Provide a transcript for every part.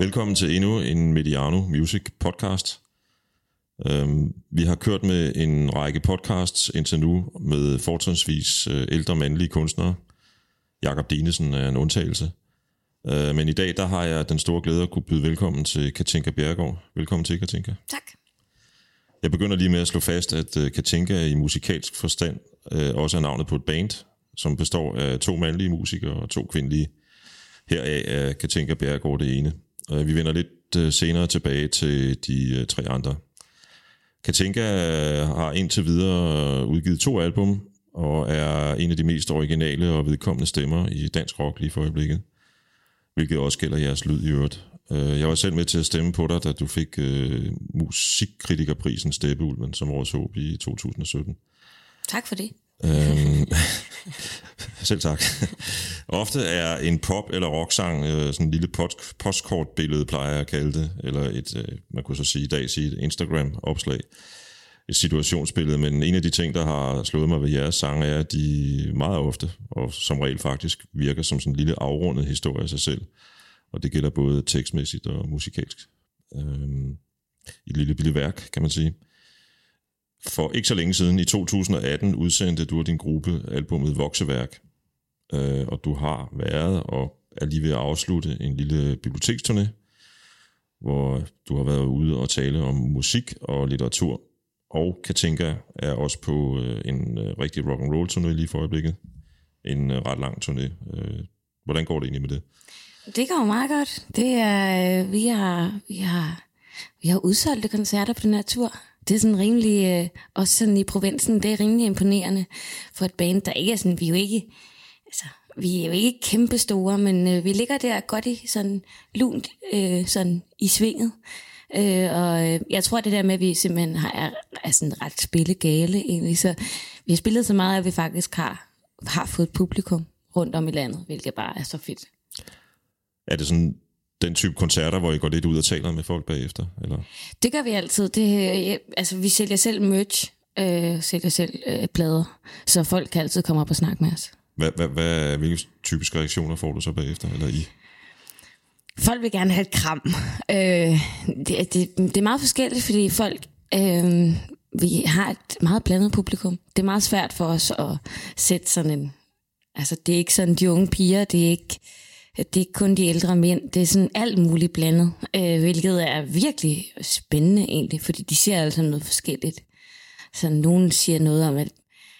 Velkommen til endnu en Mediano Music podcast. Øhm, vi har kørt med en række podcasts indtil nu med fortrinsvis øh, ældre mandlige kunstnere. Jakob Dinesen er en undtagelse. Øh, men i dag der har jeg den store glæde at kunne byde velkommen til Katinka Bjergård. Velkommen til, Katinka. Tak. Jeg begynder lige med at slå fast, at øh, Katinka i musikalsk forstand også er navnet på et band, som består af to mandlige musikere og to kvindelige. Heraf er Katinka Bjergård det ene. Øh, vi vender lidt øh, senere tilbage til de øh, tre andre. Katinka har indtil videre udgivet to album, og er en af de mest originale og vedkommende stemmer i dansk rock lige for øjeblikket. Hvilket også gælder jeres lyd i øvrigt. Jeg var selv med til at stemme på dig, da du fik uh, musikkritikerprisen Steppeulven som årets håb i 2017. Tak for det. Øhm, selv tak. Ofte er en pop- eller rocksang øh, sådan en lille post- postkortbillede, plejer jeg at kalde det, eller et, øh, man kunne så sige i dag sige et Instagram-opslag, et situationsbillede, men en af de ting, der har slået mig ved jeres sange, er, at de meget ofte, og som regel faktisk, virker som sådan en lille afrundet historie af sig selv, og det gælder både tekstmæssigt og musikalsk. Øhm, et lille lille værk, kan man sige. For ikke så længe siden, i 2018, udsendte du og din gruppe albumet Vokseværk, øh, og du har været og er lige ved at afslutte en lille biblioteksturné, hvor du har været ude og tale om musik og litteratur, og Katinka er også på øh, en øh, rigtig rock and roll turné lige for øjeblikket. En øh, ret lang turné. Øh, hvordan går det egentlig med det? Det går meget godt. Det er, øh, vi har, vi har, vi har udsolgte koncerter på den her tur det er sådan rimelig, øh, også sådan i provinsen, det er rimelig imponerende for et band, der ikke er sådan, vi er jo ikke, altså, vi er jo ikke kæmpe store, men øh, vi ligger der godt i sådan lunt, øh, sådan i svinget. Øh, og øh, jeg tror det der med, at vi simpelthen har, er, er sådan ret spillegale egentlig, så vi har spillet så meget, at vi faktisk har, har fået publikum rundt om i landet, hvilket bare er så fedt. Er det sådan den type koncerter, hvor I går lidt ud og taler med folk bagefter? Eller? Det gør vi altid. Det, altså, vi sælger selv merch, øh, sælger selv øh, plader, så folk kan altid komme op og snakke med os. Hvad, hvad, hvad, hvilke typiske reaktioner får du så bagefter, eller I? Folk vil gerne have et kram. Øh, det, det, det er meget forskelligt, fordi folk... Øh, vi har et meget blandet publikum. Det er meget svært for os at sætte sådan en... Altså, det er ikke sådan de unge piger, det er ikke det er ikke kun de ældre mænd, det er sådan alt muligt blandet, øh, hvilket er virkelig spændende egentlig, fordi de siger altså noget forskelligt. Så nogen siger noget om, at,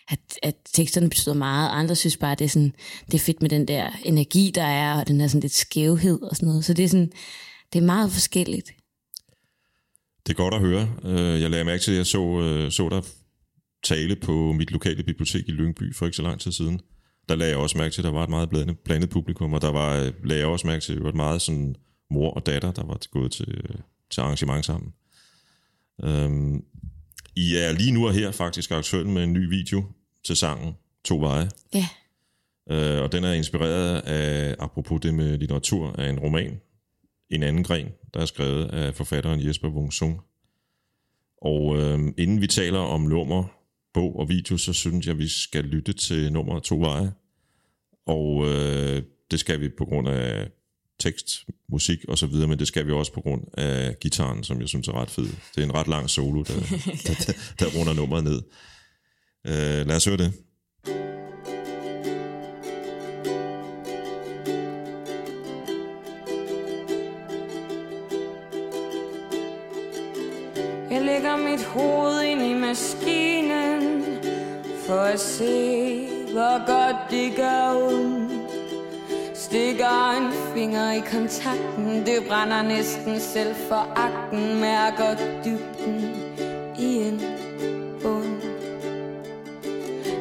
at, at teksterne betyder meget, andre synes bare, at det er, sådan, det er fedt med den der energi, der er, og den er sådan lidt skævhed og sådan noget. Så det er, sådan, det er meget forskelligt. Det er godt at høre. Øh, jeg lagde mærke til, at jeg så, øh, så dig tale på mit lokale bibliotek i Lyngby for ikke så lang tid siden der lagde jeg også mærke til, at der var et meget blandet, blandet publikum, og der var, lagde jeg også mærke til, at det var meget sådan mor og datter, der var gået til, til arrangement sammen. Øhm, I er lige nu og her faktisk aktuelt med en ny video til sangen To Veje. Ja. Øh, og den er inspireret af, apropos det med litteratur, af en roman, En anden gren, der er skrevet af forfatteren Jesper Wung Sung. Og øh, inden vi taler om nummer, bog og video, så synes jeg, at vi skal lytte til nummer To Veje. Og øh, det skal vi på grund af tekst, musik og så videre, men det skal vi også på grund af gitaren, som jeg synes er ret fed. Det er en ret lang solo, der, der, der, der runder nummeret ned. Øh, lad os høre det. Se hvor godt det gør ondt. Stikker en finger i kontakten Det brænder næsten selv for akten. Mærker dybden i en bund.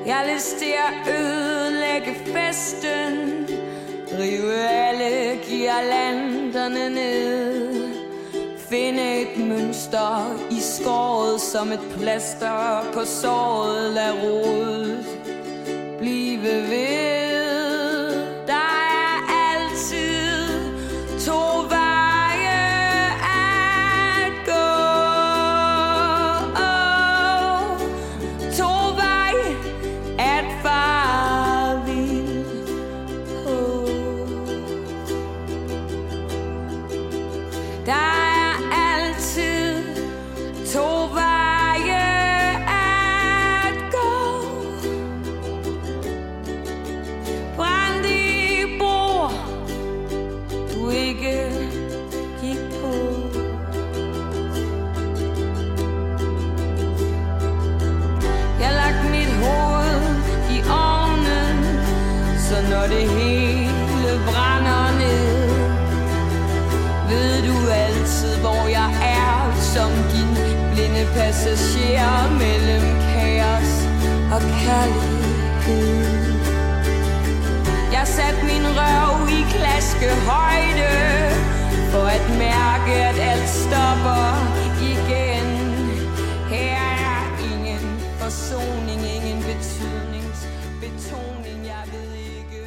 Jeg har lyst til at ødelægge festen Rive alle girlanderne ned. Finde et mønster i skåret Som et plaster på såret. Lad rodet blive ved. Passager mellem kaos og kærlighed. Jeg satte min røv i klaskehøjde for at mærke, at alt stopper igen. Her er ingen forsoning, ingen betydningsbetoning. Jeg ved ikke,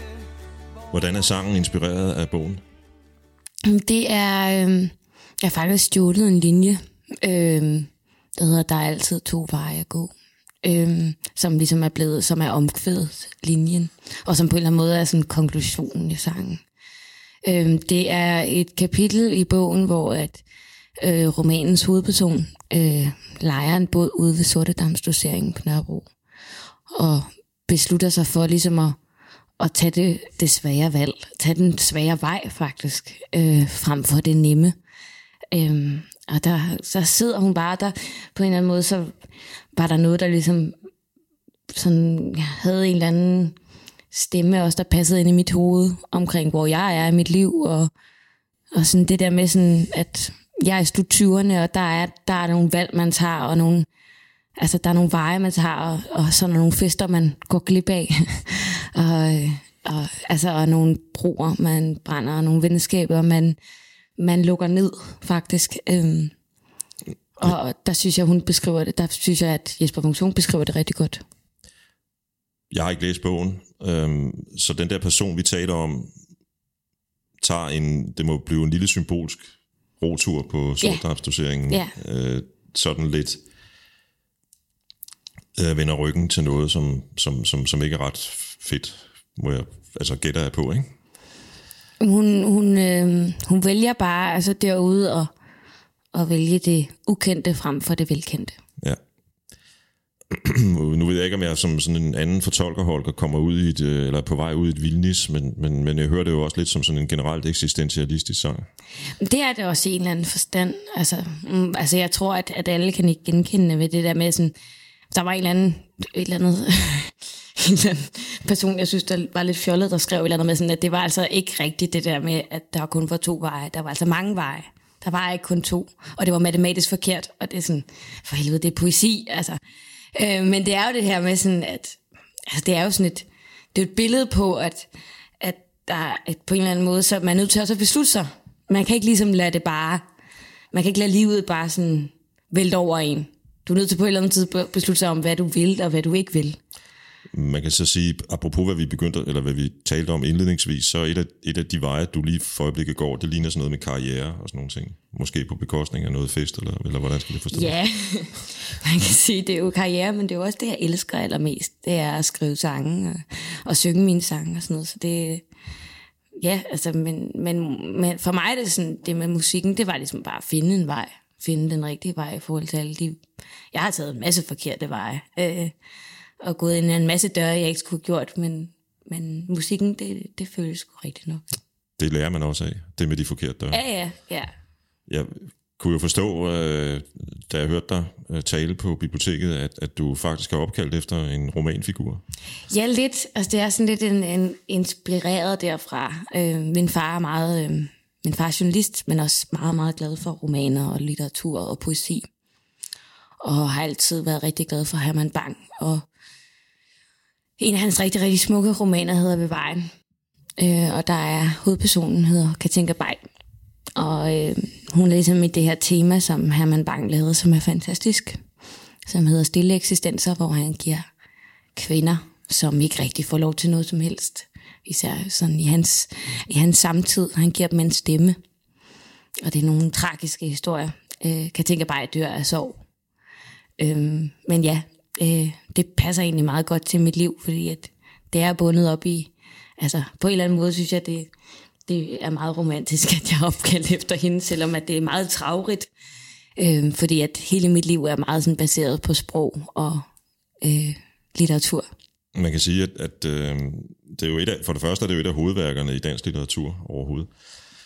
hvor Hvordan er sangen inspireret af bogen? Det er, øh, jeg har faktisk stjålet en linje, øh, der hedder, der er altid to veje at gå. øhm, som ligesom er blevet, som er omkvædet linjen, og som på en eller anden måde er sådan konklusionen i sangen. Øhm, det er et kapitel i bogen, hvor at øh, romanens hovedperson øh, leger en båd ude ved Sortedamsdoseringen på Nørrebro, og beslutter sig for ligesom at, at tage det, det svære valg, tage den svære vej faktisk, øh, frem for det nemme. Øhm, og der, så sidder hun bare der, på en eller anden måde, så var der noget, der ligesom sådan, jeg havde en eller anden stemme også, der passede ind i mit hoved, omkring hvor jeg er i mit liv, og, og sådan det der med sådan, at jeg er i slut 20'erne, og der er, der er nogle valg, man tager, og nogle, altså der er nogle veje, man tager, og, og så er der nogle fester, man går glip af, og, og, altså, og nogle broer, man brænder, og nogle venskaber, man, man lukker ned, faktisk. Øhm, og der synes jeg, hun beskriver det, der synes jeg, at Jesper Funktion beskriver det rigtig godt. Jeg har ikke læst bogen, øhm, så den der person, vi taler om, tager en, det må blive en lille symbolsk rotur på sortdrabsdoseringen. Ja. Øh, sådan lidt øh, vender ryggen til noget, som, som, som, som ikke er ret fedt, må jeg, altså gætter jeg på, ikke? Hun, hun, øh, hun vælger bare altså derude at, at vælge det ukendte frem for det velkendte. Ja. nu ved jeg ikke, om jeg som sådan en anden fortolker, Holger, kommer ud i et, øh, eller er på vej ud i et vildnis, men, men, men jeg hører det jo også lidt som sådan en generelt eksistentialistisk sang. Det er det også i en eller anden forstand. Altså, mm, altså jeg tror, at, at alle kan ikke genkende ved det der med sådan, der var en eller anden, et eller andet, en person, jeg synes, der var lidt fjollet, der skrev et eller andet med sådan, at det var altså ikke rigtigt det der med, at der kun var to veje. Der var altså mange veje. Der var ikke kun to. Og det var matematisk forkert. Og det er sådan, for helvede, det er poesi. Altså. Øh, men det er jo det her med sådan, at altså det er jo sådan et, det er et billede på, at, at der er et, på en eller anden måde, så man er nødt til også at beslutte sig. Man kan ikke ligesom lade det bare, man kan ikke lade livet bare sådan vælte over en. Du er nødt til på et eller andet tidspunkt beslutte sig om, hvad du vil og hvad du ikke vil. Man kan så sige, apropos hvad vi begyndte, eller hvad vi talte om indledningsvis, så et af, et af de veje, du lige for øjeblikket går, det ligner sådan noget med karriere og sådan nogle ting. Måske på bekostning af noget fest, eller, eller hvordan skal det forstås? Ja, man kan sige, det er jo karriere, men det er jo også det, jeg elsker allermest. Det er at skrive sange og, og synge mine sange og sådan noget. Så det, ja, altså, men, men, men for mig er det sådan, det med musikken, det var ligesom bare at finde en vej. Finde den rigtige vej i forhold til alle de... Jeg har taget en masse forkerte veje. Øh, og gået ind i en masse døre, jeg ikke skulle have gjort, men, men musikken, det, det føles sgu rigtigt nok. Det lærer man også af, det med de forkerte døre. Ja, ja, ja. Jeg kunne jo forstå, øh, da jeg hørte dig øh, tale på biblioteket, at, at du faktisk er opkaldt efter en romanfigur. Ja, lidt. Altså, det er sådan lidt en, en inspireret derfra. Øh, min far er meget... Øh, min far er journalist, men også meget, meget glad for romaner og litteratur og poesi. Og har altid været rigtig glad for Herman Bang. Og en af hans rigtig, rigtig smukke romaner hedder Ved vejen. Øh, og der er hovedpersonen hedder Katinka Bay. Og øh, hun er ligesom i det her tema, som Herman Bang lavede, som er fantastisk. Som hedder Stille Eksistenser, hvor han giver kvinder, som ikke rigtig får lov til noget som helst. Især sådan i hans, i hans samtid. Han giver dem en stemme. Og det er nogle tragiske historier. Øh, Katinka Bay dør af sorg. Øh, men ja, øh, det passer egentlig meget godt til mit liv, fordi at det er bundet op i, altså på en eller anden måde synes jeg, det, det er meget romantisk, at jeg er opkaldt efter hende, selvom at det er meget travrigt, øh, fordi at hele mit liv er meget sådan baseret på sprog og øh, litteratur. Man kan sige, at, at øh, det er jo et af, for det første er det jo et af hovedværkerne i dansk litteratur overhovedet.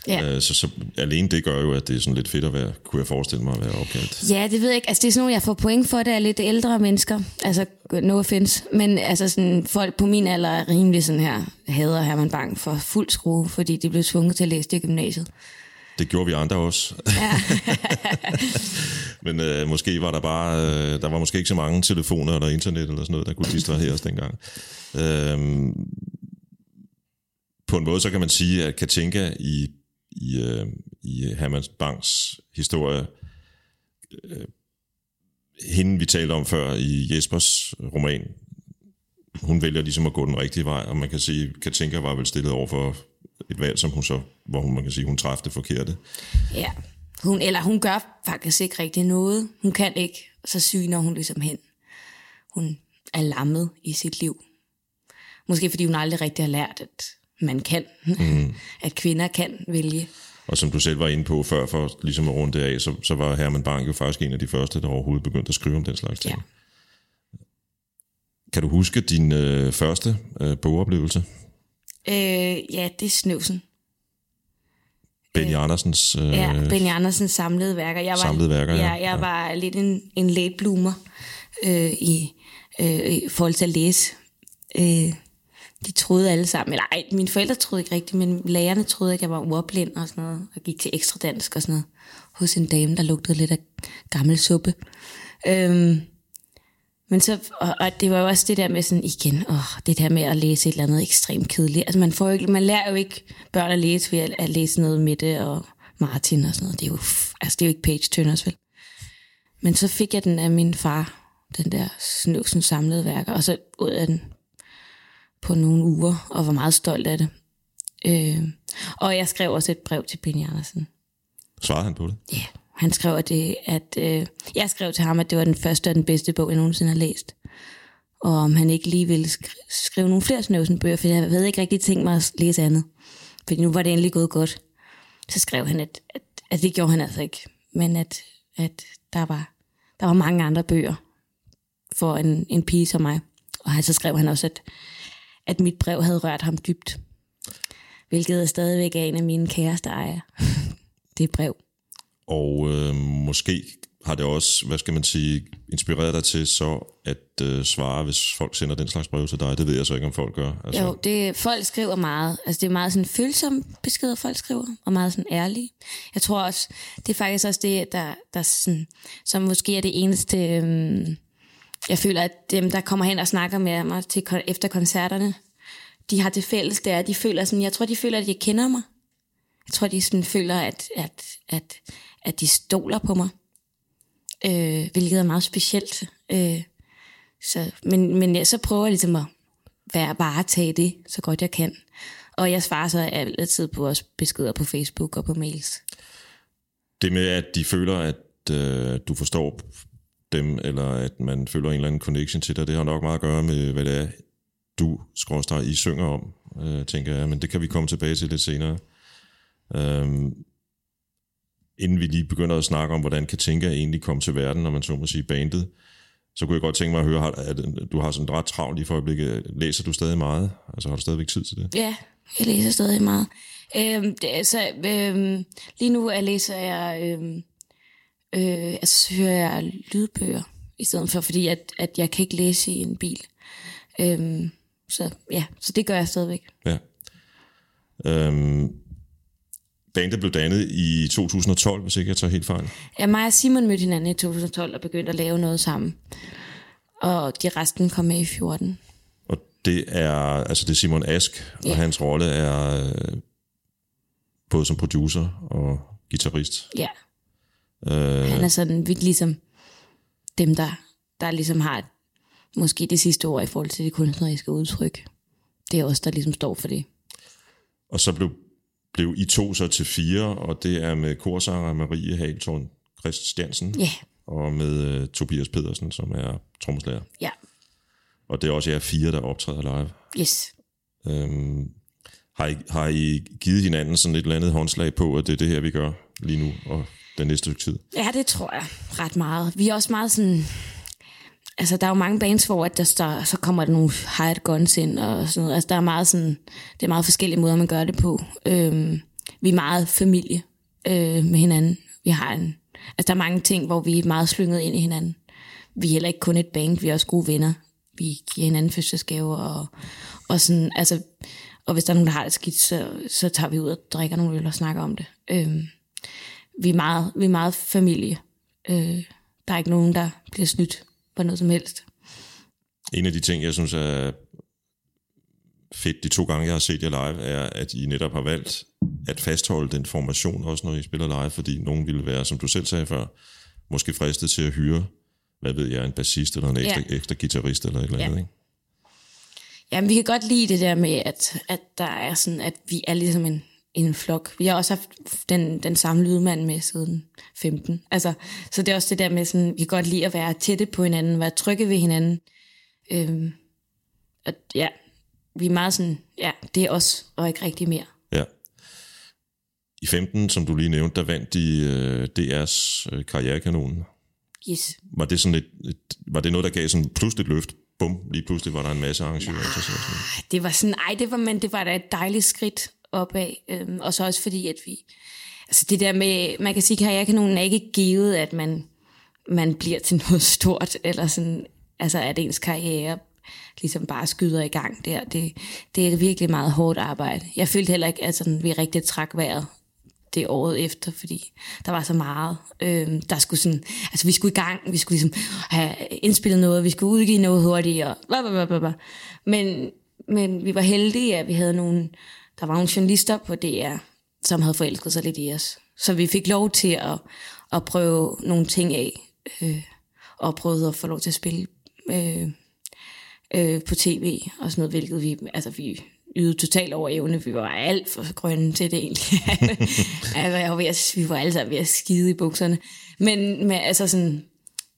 Ja. Øh, så, så alene det gør jo, at det er sådan lidt fedt at være, kunne jeg forestille mig at være opkaldt. Ja, det ved jeg ikke. Altså, det er sådan noget, jeg får point for, det er lidt ældre mennesker. Altså, no offense. Men altså, sådan, folk på min alder er rimelig sådan her, hader Herman Bang for fuld skrue, fordi de blev tvunget til at læse det i gymnasiet. Det gjorde vi andre også. Ja. Men øh, måske var der bare, øh, der var måske ikke så mange telefoner eller internet eller sådan noget, der kunne distrahere os dengang. Øh, på en måde, så kan man sige, at Katinka i, i, øh, i Hermans Banks historie, øh, hende vi talte om før i Jespers roman, hun vælger ligesom at gå den rigtige vej, og man kan sige, Katinka var vel stillet over for et valg, som hun så, hvor hun, man kan sige, hun træffede det forkerte. ja. Hun, eller hun gør faktisk ikke rigtig noget. Hun kan ikke, så syner hun ligesom hen. Hun er lammet i sit liv. Måske fordi hun aldrig rigtig har lært, at man kan. Mm. at kvinder kan vælge. Og som du selv var inde på før, for ligesom at runde det af, så, så var Herman Bang jo faktisk en af de første, der overhovedet begyndte at skrive om den slags ting. Ja. Kan du huske din øh, første øh, bogoplevelse? Øh, ja, det er snøvsen. Benny Andersens øh, Ja, Benny Andersens samlede værker. Jeg var, Samlede værker, ja. ja. Jeg, jeg var lidt en, en late bloomer øh, i, øh, i forhold til at læse. Øh, de troede alle sammen, eller ej, mine forældre troede ikke rigtigt, men lærerne troede, at jeg var ordblind og sådan noget, og gik til ekstra dansk og sådan noget, hos en dame, der lugtede lidt af gammel suppe. Øhm, men så, og, og, det var jo også det der med sådan igen, åh, det der med at læse et eller andet ekstremt kedeligt. Altså man, får jo ikke, man lærer jo ikke børn at læse ved at, at læse noget Mette og Martin og sådan noget. Det er jo, altså det er jo ikke page turners, vel? Men så fik jeg den af min far, den der snøvsen samlede værker, og så ud af den på nogle uger, og var meget stolt af det. Øh, og jeg skrev også et brev til Benny Andersen. Svarede han på det? Ja, yeah. han skrev, at, det, at øh, jeg skrev til ham, at det var den første og den bedste bog, jeg nogensinde har læst. Og om han ikke lige ville skri- skrive nogle flere Snøvsen-bøger, for jeg havde ikke rigtig tænkt mig at læse andet. Fordi nu var det endelig gået godt. Så skrev han, at, at, at det gjorde han altså ikke. Men at, at der, var, der var mange andre bøger for en, en pige som mig. Og så skrev han også, at, at mit brev havde rørt ham dybt. Hvilket er stadigvæk er en af mine kæreste ejer. det brev. Og øh, måske har det også, hvad skal man sige, inspireret dig til så at øh, svare, hvis folk sender den slags brev til dig. Det ved jeg så ikke, om folk gør. Altså, Jo, det, folk skriver meget. Altså, det er meget sådan følsomme beskeder, folk skriver, og meget sådan ærlige. Jeg tror også, det er faktisk også det, der, der sådan, som måske er det eneste, øhm, jeg føler, at dem, der kommer hen og snakker med mig til, efter koncerterne, de har til fælles, det er, at de føler sådan, jeg tror, de føler, at de kender mig. Jeg tror, de sådan føler, at, at, at, at de stoler på mig. Øh, hvilket er meget specielt. Øh, så, men, men jeg, så prøver jeg ligesom at være varetage det, så godt jeg kan. Og jeg svarer så altid på vores beskeder på Facebook og på mails. Det med, at de føler, at øh, du forstår dem, eller at man føler en eller anden connection til dig, det har nok meget at gøre med, hvad det er, du, skråstrej, I synger om, øh, tænker jeg. Men det kan vi komme tilbage til lidt senere. Øhm, inden vi lige begynder at snakke om, hvordan Katinka egentlig kom til verden, når man så må sige bandet, så kunne jeg godt tænke mig at høre, at du har sådan ret travlt i for øjeblikket. Læser du stadig meget? Altså har du stadigvæk tid til det? Ja, jeg læser stadig meget. Øhm, det, altså, øhm, lige nu jeg læser jeg, øhm, øh, altså, så hører jeg lydbøger i stedet for, fordi at, at jeg kan ikke læse i en bil. Øhm, så ja, så det gør jeg stadigvæk. Ja. Øhm, bandet blev dannet i 2012, hvis ikke jeg tager helt fejl. Ja, mig og Simon mødte hinanden i 2012 og begyndte at lave noget sammen. Og de resten kom med i 14. Og det er, altså det er Simon Ask, og Ja. hans rolle er øh, både som producer og guitarist. Ja, Øh, han er sådan virkelig ligesom dem, der, der ligesom har måske det sidste ord i forhold til det kunstneriske udtryk. Det er os, der ligesom står for det. og så blev, blev I to så til fire, og det er med korsanger Marie Haltorn Christiansen, Ja, og med øh, Tobias Pedersen, som er trommeslager. ja, Og det er også jer fire, der optræder live. yes. Øhm, har, I, har I givet hinanden sådan et eller andet håndslag på, at det er det her, vi gør lige nu og den næste stykke tid? Ja, det tror jeg ret meget. Vi er også meget sådan... Altså, der er jo mange bands, hvor at der står, så kommer der nogle hired guns ind og sådan noget. Altså, der er meget sådan... Det er meget forskellige måder, man gør det på. Øhm, vi er meget familie øh, med hinanden. Vi har en... Altså, der er mange ting, hvor vi er meget slynget ind i hinanden. Vi er heller ikke kun et band, vi er også gode venner. Vi giver hinanden fødselsgaver og, og sådan... Altså, og hvis der er nogen, der har det skidt, så, så tager vi ud og drikker nogle øl og snakker om det. Øhm, vi, er meget, vi er meget familie. Øh, der er ikke nogen, der bliver snydt på noget som helst. En af de ting, jeg synes er fedt de to gange, jeg har set jer live, er, at I netop har valgt at fastholde den formation, også når I spiller live, fordi nogen ville være, som du selv sagde før, måske fristet til at hyre, hvad ved jeg, en bassist eller en ekstra, Ja. ekstra guitarist eller et eller Ja. andet, ikke? Jamen, vi kan godt lide det der med, at, at der er sådan, at vi er ligesom en, en flok. Vi har også haft den, den samme lydmand med siden 15. Altså, så det er også det der med sådan, vi kan godt lide at være tætte på hinanden, være trygge ved hinanden. Øhm, og ja, vi er meget sådan, ja, det er os, og ikke rigtig mere. Ja. I 15, som du lige nævnte, der vandt de øh, DR's øh, karrierekanon. Yes. Var det, sådan et, et, var det noget, der gav sådan pludseligt løft? Bum, lige pludselig var der en masse arrangører. noget. Det var sådan, ej, det var, men det var da et dejligt skridt opad. Øhm, og så også fordi, at vi, altså det der med, man kan sige, karrierekanonen er ikke givet, at man, man bliver til noget stort, eller sådan, altså at ens karriere ligesom bare skyder i gang der. Det, det er virkelig meget hårdt arbejde. Jeg følte heller ikke, at sådan, vi rigtig trak vejret det året efter, fordi der var så meget. Øhm, der skulle sådan, altså vi skulle i gang, vi skulle ligesom have indspillet noget, vi skulle udgive noget hurtigt, og bla. Men, men vi var heldige, at vi havde nogle, der var nogle journalister på DR, som havde forelsket sig lidt i os. Så vi fik lov til at, at prøve nogle ting af, øh, og prøvede at få lov til at spille øh, øh, på tv og sådan noget, hvilket vi, altså vi ydede totalt over evne. Vi var alt for grønne til det egentlig. altså, jeg var ved at, vi var alle sammen ved at skide i bukserne. Men, men altså sådan,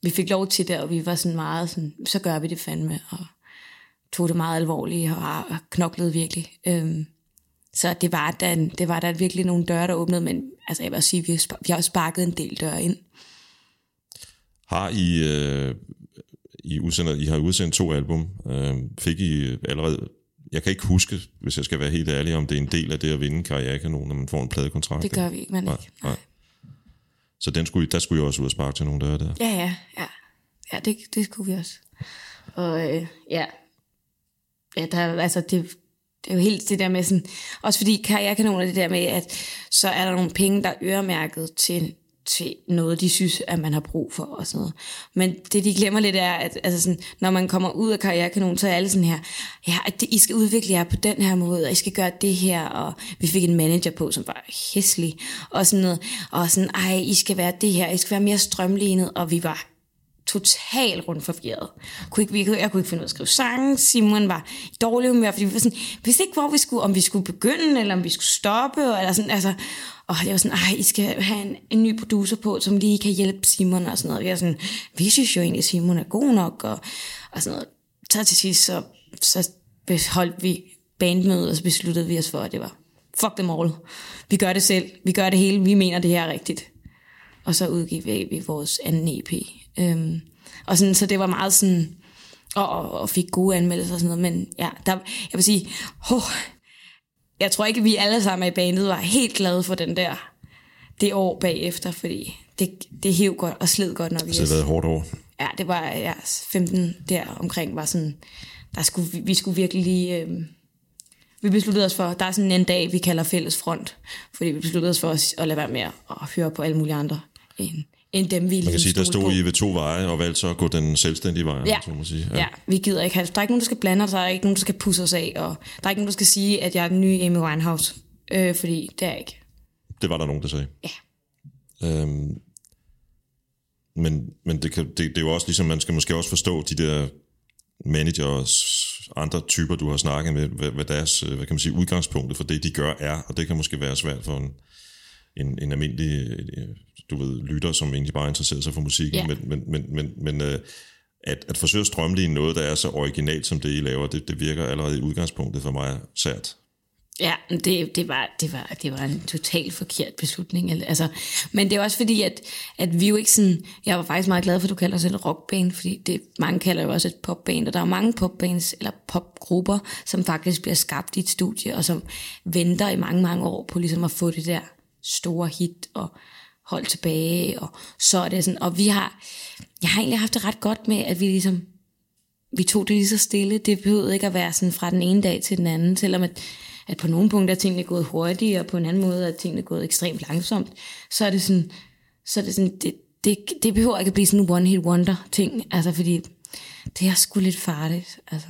vi fik lov til det, og vi var sådan meget sådan, så gør vi det fandme, og tog det meget alvorligt, og, knoklede virkelig. Øhm, så det var, da, det var der virkelig nogle døre, der åbnede, men altså, jeg vil også sige, vi vi har også sparket en del døre ind. Har I, øh, I, udsendt, I har udsendt to album. Øh, fik I allerede... Jeg kan ikke huske, hvis jeg skal være helt ærlig, om det er en del af det at vinde karrierekanon, når man får en pladekontrakt. Det gør vi ikke, man Nej, ikke. nej. Så den skulle, der skulle I også ud og sparke til nogle døre der. Ja, ja, ja. Ja, det, det skulle vi også. Og øh, ja, ja der, er- altså det, det er jo helt det der med sådan, også fordi karrierekanoner det der med, at så er der nogle penge, der er øremærket til, til noget, de synes, at man har brug for og sådan noget. Men det, de glemmer lidt, er, at altså sådan, når man kommer ud af karrierekanonen, så er alle sådan her, ja, at det, I skal udvikle jer på den her måde, og I skal gøre det her, og vi fik en manager på, som var hæslig, og sådan noget, og sådan, ej, I skal være det her, I skal være mere strømlignet, og vi var totalt rundt forvirret. Kunne ikke, jeg kunne ikke finde ud af at skrive sange. Simon var i dårlig humør, fordi vi var sådan, vi vidste ikke, hvor vi skulle, om vi skulle begynde, eller om vi skulle stoppe, eller sådan, altså, og det var sådan, ej, I skal have en, en ny producer på, som lige kan hjælpe Simon, og sådan noget. Vi er sådan, vi synes jo egentlig, at Simon er god nok, og, og sådan noget. Så til sidst, så, så holdt vi bandmødet, og så besluttede vi os for, at det var, fuck them all. Vi gør det selv, vi gør det hele, vi mener, det her er rigtigt. Og så udgav vi, vi vores anden EP. Øhm, og sådan, så det var meget sådan, og, og, og fik gode anmeldelser og sådan noget, men ja, der, jeg vil sige, oh, jeg tror ikke, vi alle sammen i bandet var helt glade for den der, det år bagefter, fordi det, det hæv godt og sled godt nok Så det har været et hårdt år. Ja, det var ja, 15 der omkring var sådan, der skulle, vi, vi skulle virkelig lige, øh, vi besluttede os for, der er sådan en dag, vi kalder fælles front, fordi vi besluttede os for at, at lade være med at, at høre på alle mulige andre, end, end dem vi Man kan ligesom sige, der stod på. I ved to veje, og valgte så at gå den selvstændige vej, Ja. så må sige. Ja. ja, vi gider ikke have Der er ikke nogen, der skal blande os, der er ikke nogen, der skal pusse os af, og der er ikke nogen, der skal sige, at jeg er den nye Amy Winehouse, øh, fordi det er jeg ikke. Det var der nogen, der sagde. Ja. Øhm, men men det, kan, det, det er jo også ligesom, man skal måske også forstå de der managers, andre typer, du har snakket med, hvad, hvad deres, øh, hvad kan man sige, udgangspunktet for det, de gør, er, og det kan måske være svært for en, en, en almindelig, øh, du ved, lytter, som egentlig bare interesserer sig for musikken, Ja. men, men, men, men, men øh, at, at forsøge at strømligne noget, der er så originalt, som det, I laver, det, det virker allerede i udgangspunktet for mig sært. Ja, det, det, var, det, var, det var en totalt forkert beslutning. Altså, men det er også fordi, at, at vi jo ikke sådan... Jeg var faktisk meget glad for, at du kalder os et rockband, fordi det, mange kalder jo også et popband, og der er jo mange popbands eller popgrupper, som faktisk bliver skabt i et studie, og som venter i mange, mange år på ligesom at få det der store hit og hold tilbage, og så er det sådan... Og vi har... Jeg har egentlig haft det ret godt med, at vi ligesom vi tog det lige så stille. Det behøvede ikke at være sådan fra den ene dag til den anden, selvom at, at på nogle punkter er tingene gået hurtigt, og på en anden måde er tingene gået ekstremt langsomt, så er det sådan, så er det sådan, det, det, det behøver ikke at blive sådan en one-hit wonder-ting, altså fordi det er sgu lidt farligt, altså.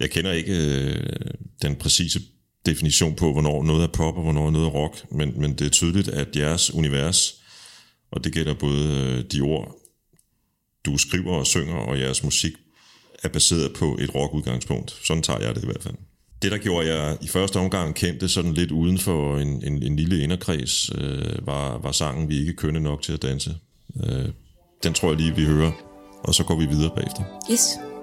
Jeg kender ikke øh, den præcise definition på, hvornår noget er pop og hvornår noget er rock, men, men det er tydeligt, at jeres univers, og det gælder både øh, de ord, du skriver og synger, og jeres musik, er baseret på et rock-udgangspunkt. Sådan tager jeg det i hvert fald. Det, der gjorde jeg i første omgang kendte sådan lidt uden for en, en, en lille inderkreds, øh, var, var sangen Vi er ikke kønne nok til at danse. Øh, den tror jeg lige, vi hører, og så går vi videre bagefter. Yes.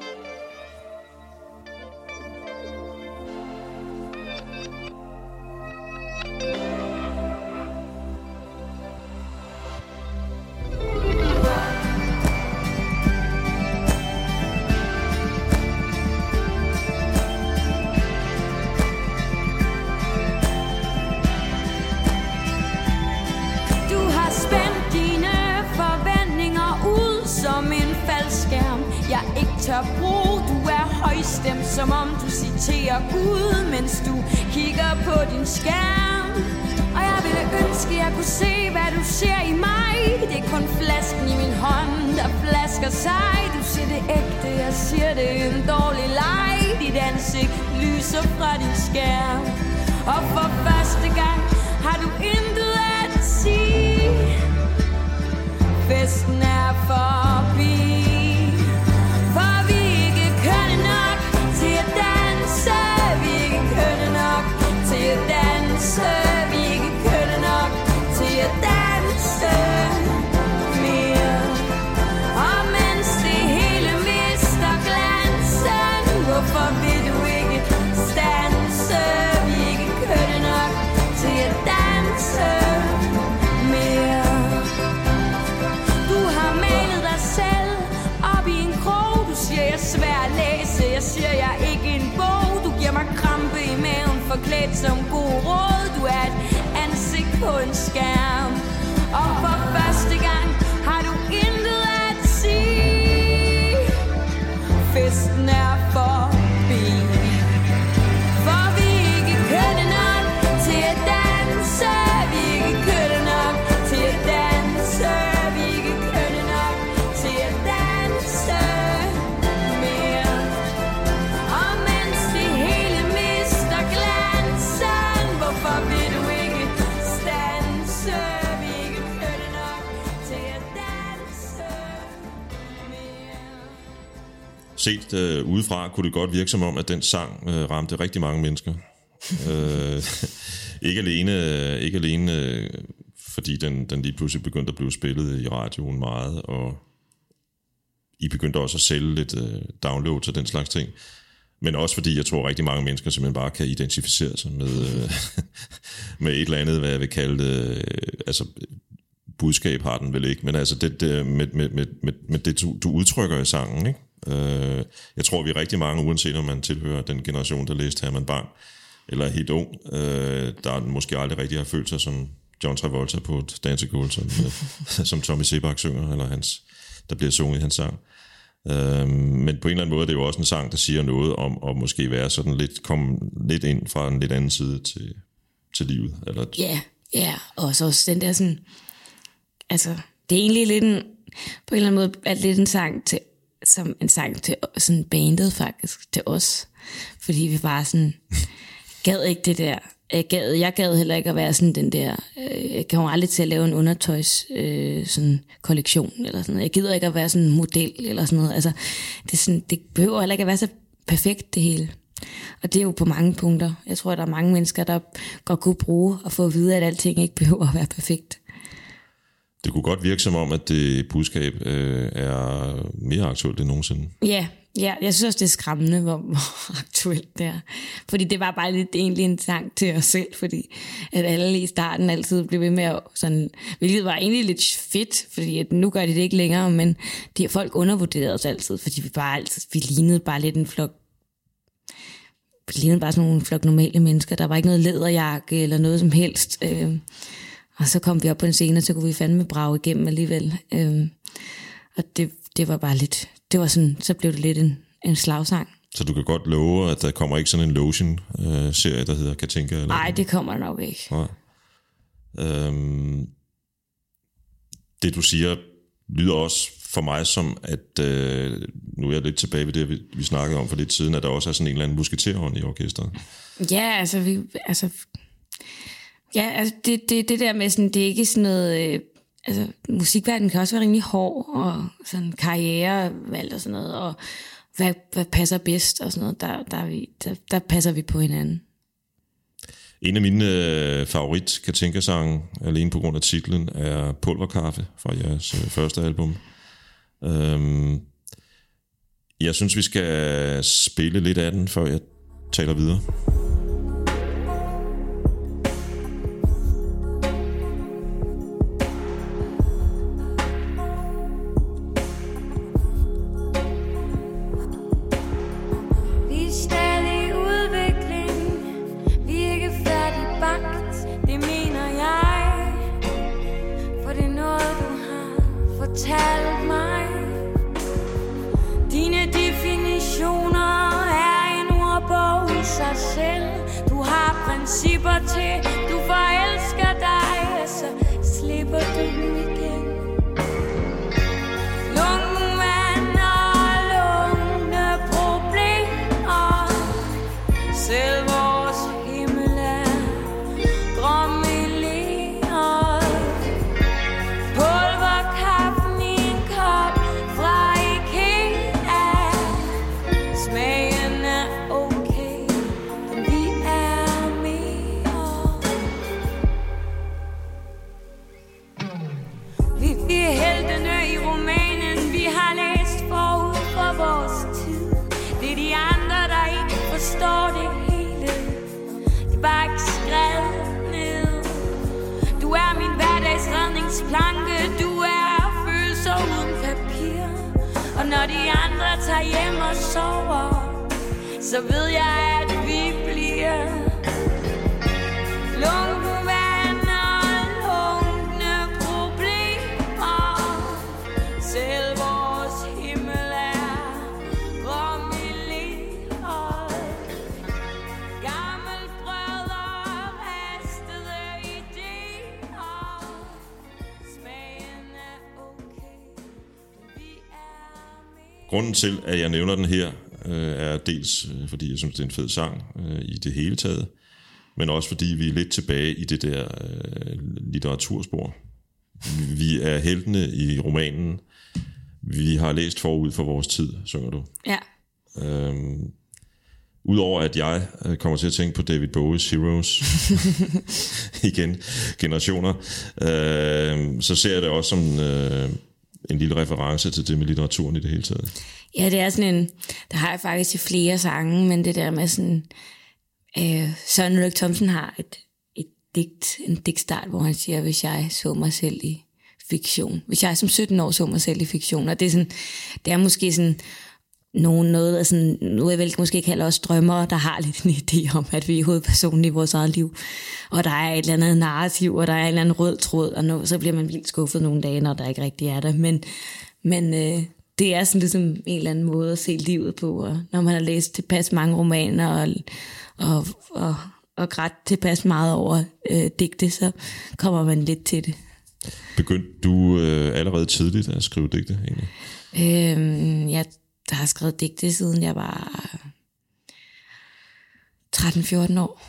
Set øh, udefra kunne det godt virke som om, at den sang øh, ramte rigtig mange mennesker. øh, ikke alene, øh, ikke alene øh, fordi den, den lige pludselig begyndte at blive spillet i radioen meget, og I begyndte også at sælge lidt øh, downloads og den slags ting. Men også fordi jeg tror, rigtig mange mennesker simpelthen bare kan identificere sig med, øh, med et eller andet, hvad jeg vil kalde det, øh, altså budskab har den vel ikke, men altså det, det med, med, med, med, med det, du, du udtrykker i sangen, ikke? Øh, jeg tror, vi er rigtig mange, uanset om man tilhører den generation, der læste Herman Bang, eller er helt ung, øh, der måske aldrig rigtig har følt sig som John Travolta på et dansegulv, som, øh, som Tommy Sebak synger, eller hans, der bliver sunget i hans sang. Øh, men på en eller anden måde er det jo også en sang, der siger noget om at måske være sådan lidt, komme lidt ind fra en lidt anden side til, til livet. Eller, Ja, ja, og så også den der sådan, altså, det er egentlig lidt en, på en eller anden måde, er det lidt en sang til, som en sang til sådan bandet faktisk, til os. Fordi vi bare sådan, gad ikke det der, jeg gad, jeg gad heller ikke at være sådan den der, øh, jeg kan jo aldrig til at lave en undertøjs øh, sådan kollektion, eller sådan noget. Jeg gider ikke at være sådan en model, eller sådan noget. Altså, det, sådan, det behøver heller ikke at være så perfekt, det hele. Og det er jo på mange punkter. Jeg tror, at der er mange mennesker, der godt kunne bruge at få at vide, at alting ikke behøver at være perfekt. Det kunne godt virke som om, at det budskab øh, er mere aktuelt end nogensinde. Ja, ja, jeg synes også, det er skræmmende, hvor, hvor aktuelt det er. Fordi det var bare lidt egentlig en sang til os selv, fordi at alle i starten altid blev ved med at sådan, hvilket var egentlig lidt fedt, fordi at nu gør de det ikke længere, men de folk undervurderede os altid, fordi vi bare altid, vi lignede bare lidt en flok vi lignede bare sådan nogle flok normale mennesker. Der var ikke noget læderjakke eller noget som helst. Øh, og så kom vi op på en scene, og så kunne vi fandme brage igennem alligevel. Øh, og det, det var bare lidt, det var sådan, så blev det lidt en, en slagsang. Så du kan godt love, at der kommer ikke sådan en Lotion-serie, der hedder Katinka? Eller Nej, det kommer nok ikke. Nej. Øhm, det du siger, lyder også for mig som, at øh, nu er jeg lidt tilbage ved det, vi, vi snakkede om for lidt siden, at der også er sådan en eller anden musketerhånd i orkestret. Ja, altså, vi, altså, ja, altså det, det, det der med sådan, det er ikke sådan noget, øh, altså musikverdenen kan også være rimelig hård, og sådan karrierevalg og sådan noget, og hvad, hvad passer bedst og sådan noget, der, der, vi, der, der passer vi på hinanden. En af mine øh, favorit Katinka-sange, alene på grund af titlen, er Pulverkaffe fra jeres øh, første album. Øhm, jeg synes, vi skal spille lidt af den, før jeg taler videre. Hverdags du er følelser uden papir. Og når de andre tager hjem og sover, så ved jeg, at vi bliver Lungevand Grunden til, at jeg nævner den her, øh, er dels øh, fordi jeg synes, det er en fed sang øh, i det hele taget, men også fordi vi er lidt tilbage i det der øh, litteraturspor. Vi er heltene i romanen. Vi har læst forud for vores tid, synger du. Ja, Øhm, Udover at jeg kommer til at tænke på David Bowies Heroes, igen, generationer, øh, så ser jeg det også som øh, en lille reference til det med litteraturen i det hele taget. Ja, det er sådan en, der har jeg faktisk i flere sange, men det der med sådan, øh, Søren Ulrik Thomsen har et, et digt, en digtstart, hvor han siger, hvis jeg så mig selv i fiktion, hvis jeg som 17 år så mig selv i fiktion, og det er sådan, det er måske sådan, nogen noget, sådan, nu er vel måske kalder os drømmer, der har lidt en idé om, at vi er hovedpersonen i vores eget liv. Og der er et eller andet narrativ, og der er en eller anden rød tråd, og nu, så bliver man vildt skuffet nogle dage, når der ikke rigtig er der. Men, men øh, det er sådan ligesom en eller anden måde at se livet på, og når man har læst tilpas mange romaner, og, og, og, og grædt tilpas meget over øh, digte, så kommer man lidt til det. Begyndte du øh, allerede tidligt at skrive digte egentlig? Øhm, jeg har skrevet digte, siden jeg var 13-14 år.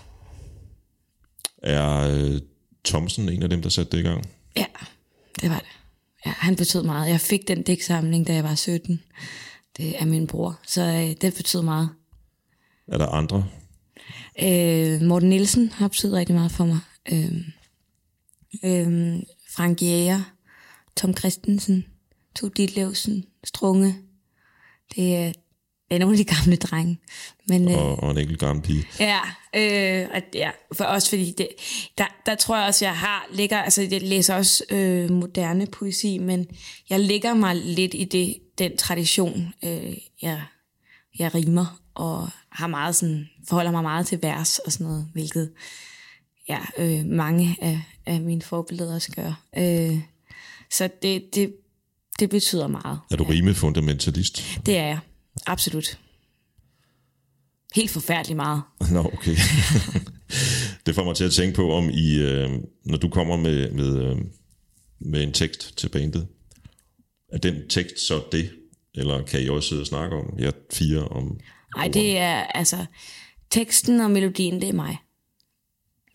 Er øh, Thomsen en af dem, der satte det i gang? Ja, det var det. Ja, han betød meget. Jeg fik den digtsamling, da jeg var 17. Det er min bror, så øh, det betød meget. Er der andre? Øh, Morten Nielsen har betydet rigtig meget for mig. Øh, øh, Frank Jæger, Tom Christensen, To Ditlevsen, Strunge. Det er, det er nogle af de gamle drenge. Men, øh, Og, og en enkelt gammel pige. Ja, øh, at, ja, for også fordi, det, der, der tror jeg også, jeg har, ligger, altså jeg læser også øh, moderne poesi, men jeg ligger mig lidt i det, den tradition, øh, jeg, jeg rimer, og har meget sådan, forholder mig meget til vers og sådan noget, hvilket ja, øh, mange af, af mine forbilleder også gør. Øh, så det, det, det betyder meget. Er du rimefundamentalist? Det er jeg, absolut. helt forfærdeligt meget. Nå, okay. det får mig til at tænke på, om I, øh, når du kommer med, med, øh, med en tekst til bandet, er den tekst så det? Eller kan I også sidde og snakke om, jer fire, om... Nej, det er altså, teksten og melodien, det er mig.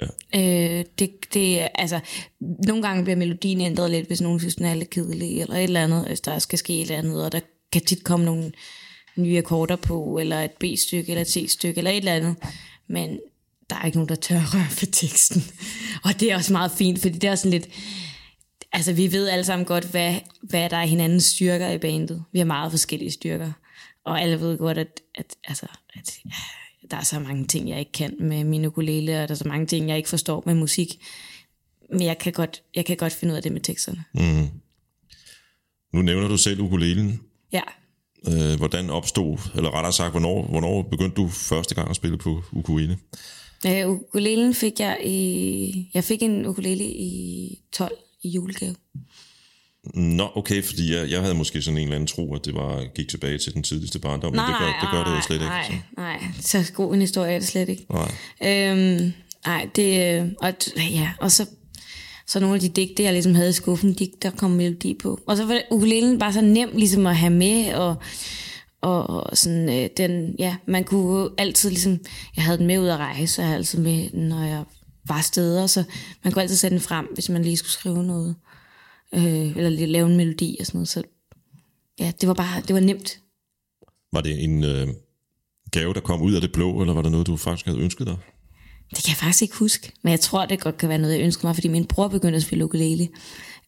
Ja. Øh, det, det altså, nogle gange bliver melodien ændret lidt, hvis nogen synes, den er lidt kedelig, eller et eller andet, hvis der skal ske et eller andet, og der kan tit komme nogle nye akkorder på, eller et B-stykke, eller et C-stykke, eller et eller andet. Men der er ikke nogen, der tør røre for teksten. Og det er også meget fint, fordi det er sådan lidt... Altså, vi ved alle sammen godt, hvad, hvad der er hinandens styrker i bandet. Vi har meget forskellige styrker. Og alle ved godt, at, at, altså, at der er så mange ting, jeg ikke kan med min ukulele, og der er så mange ting, jeg ikke forstår med musik. Men jeg kan godt, jeg kan godt finde ud af det med teksterne. Mm. Nu nævner du selv ukulelen. Ja. Øh, hvordan opstod, eller rettere sagt, hvornår, hvornår begyndte du første gang at spille på ukulele? Øh, ukulelen fik jeg i... Jeg fik en ukulele i 12 i julegave. Nå, okay, fordi jeg, jeg havde måske sådan en eller anden tro, at det var gik tilbage til den tidligste barndom, men det gør, det gør det jo slet nej, ikke. Så. Nej, så god en historie er det slet ikke. Nej. Øhm, nej, det... øh, Og, ja, og så, så nogle af de digte, jeg ligesom havde i skuffen, de, der kom melodi på. Og så var det, ukulelen bare så nem ligesom at have med, og, og, og sådan, øh, den, ja, man kunne altid ligesom, jeg havde den med ud at rejse, og jeg havde altid med, den, når jeg var steder, så man kunne altid sætte den frem, hvis man lige skulle skrive noget, øh, eller lave en melodi og sådan noget, så ja, det var bare, det var nemt. Var det en øh, gave, der kom ud af det blå, eller var det noget, du faktisk havde ønsket dig? Det kan jeg faktisk ikke huske, men jeg tror, det godt kan være noget, jeg ønsker mig, fordi min bror begyndte at spille ukulele.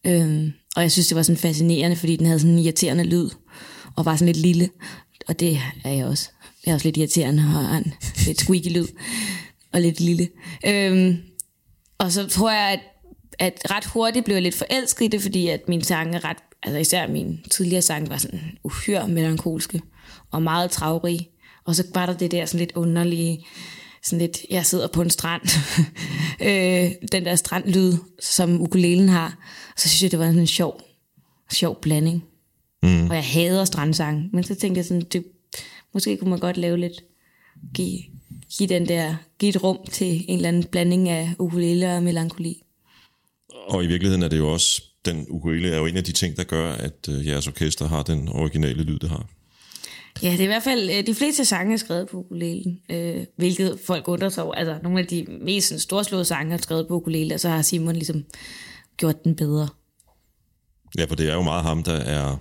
Øhm, og jeg synes, det var sådan fascinerende, fordi den havde sådan en irriterende lyd, og var sådan lidt lille. Og det er jeg også. Jeg er også lidt irriterende, og har en lidt squeaky lyd, og lidt lille. Øhm, og så tror jeg, at, at ret hurtigt blev jeg lidt forelsket i det, fordi at min sang er ret, altså især min tidligere sang var sådan uhyre melankolske, og meget travrige. Og så var der det der sådan lidt underlige, sådan lidt, jeg sidder på en strand, øh, den der strandlyd, som ukulelen har, så synes jeg, det var sådan en sjov, sjov blanding. Mm. Og jeg hader strandsang, men så tænkte jeg sådan, det, måske kunne man godt lave lidt, give, give den der, give et rum til en eller anden blanding af ukulele og melankoli. Og i virkeligheden er det jo også, den ukulele er jo en af de ting, der gør, at øh, jeres orkester har den originale lyd, det har. Ja, det er i hvert fald, øh, de fleste sange er skrevet på ukulelen, øh, hvilket folk undrer sig over. Altså, nogle af de mest sådan, storslåede sange er skrevet på ukulele, og så har Simon ligesom gjort den bedre. Ja, for det er jo meget ham, der er,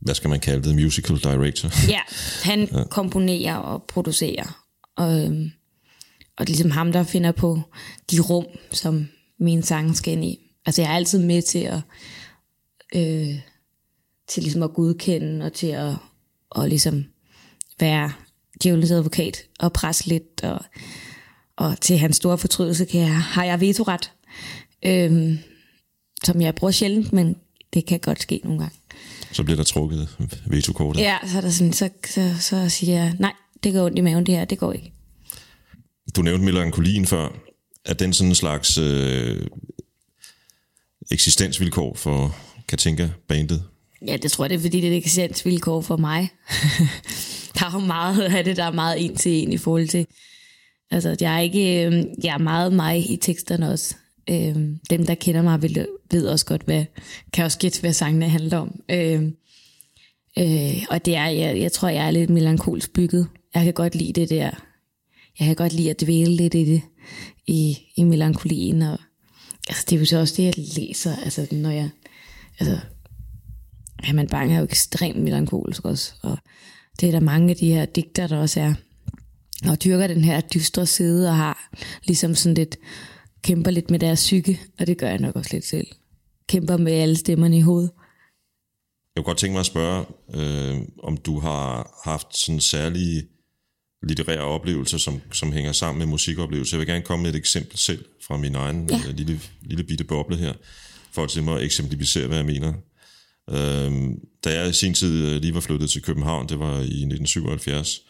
hvad skal man kalde det, musical director. Ja, han ja. komponerer og producerer, og, øhm, og det er ligesom ham, der finder på de rum, som mine sange skal ind i. Altså, jeg er altid med til at, øh, til ligesom at godkende og til at og ligesom være djævelens advokat og presse lidt, og, og til hans store fortrydelse kan jeg, har jeg vetoret, øhm, som jeg bruger sjældent, men det kan godt ske nogle gange. Så bliver der trukket vetokortet. Ja, så, er der sådan, så, så, så siger jeg, nej, det går ondt i maven det her, det går ikke. Du nævnte melankolien før. Er den sådan en slags øh, eksistensvilkår for Katinka-bandet? Ja, det tror jeg, det er, fordi det er et eksistensvilkår for mig. der er jo meget af det, der er meget en til en i forhold til... Altså, jeg er, ikke, øh, jeg er meget mig i teksterne også. Øh, dem, der kender mig, vil, ved også godt, hvad, kan også gætte, hvad sangene handler om. Øh, øh, og det er, jeg, jeg tror, jeg er lidt melankolsk bygget. Jeg kan godt lide det der. Jeg kan godt lide at dvæle lidt i det, i, i melankolien. Og, altså, det er jo så også det, jeg læser, altså, når jeg... Altså, Herman Bang er jo ekstremt melankolsk også, og det er der mange af de her digter, der også er, og dyrker den her dystre side, og har ligesom sådan lidt, kæmper lidt med deres psyke, og det gør jeg nok også lidt selv. Kæmper med alle stemmerne i hovedet. Jeg kunne godt tænke mig at spørge, øh, om du har haft sådan særlige litterære oplevelser, som, som hænger sammen med musikoplevelser. Jeg vil gerne komme med et eksempel selv fra min egen ja. øh, lille, lille bitte boble her, for at mig at eksemplificere, hvad jeg mener. Øhm, da jeg i sin tid øh, lige var flyttet til København, det var i 1977,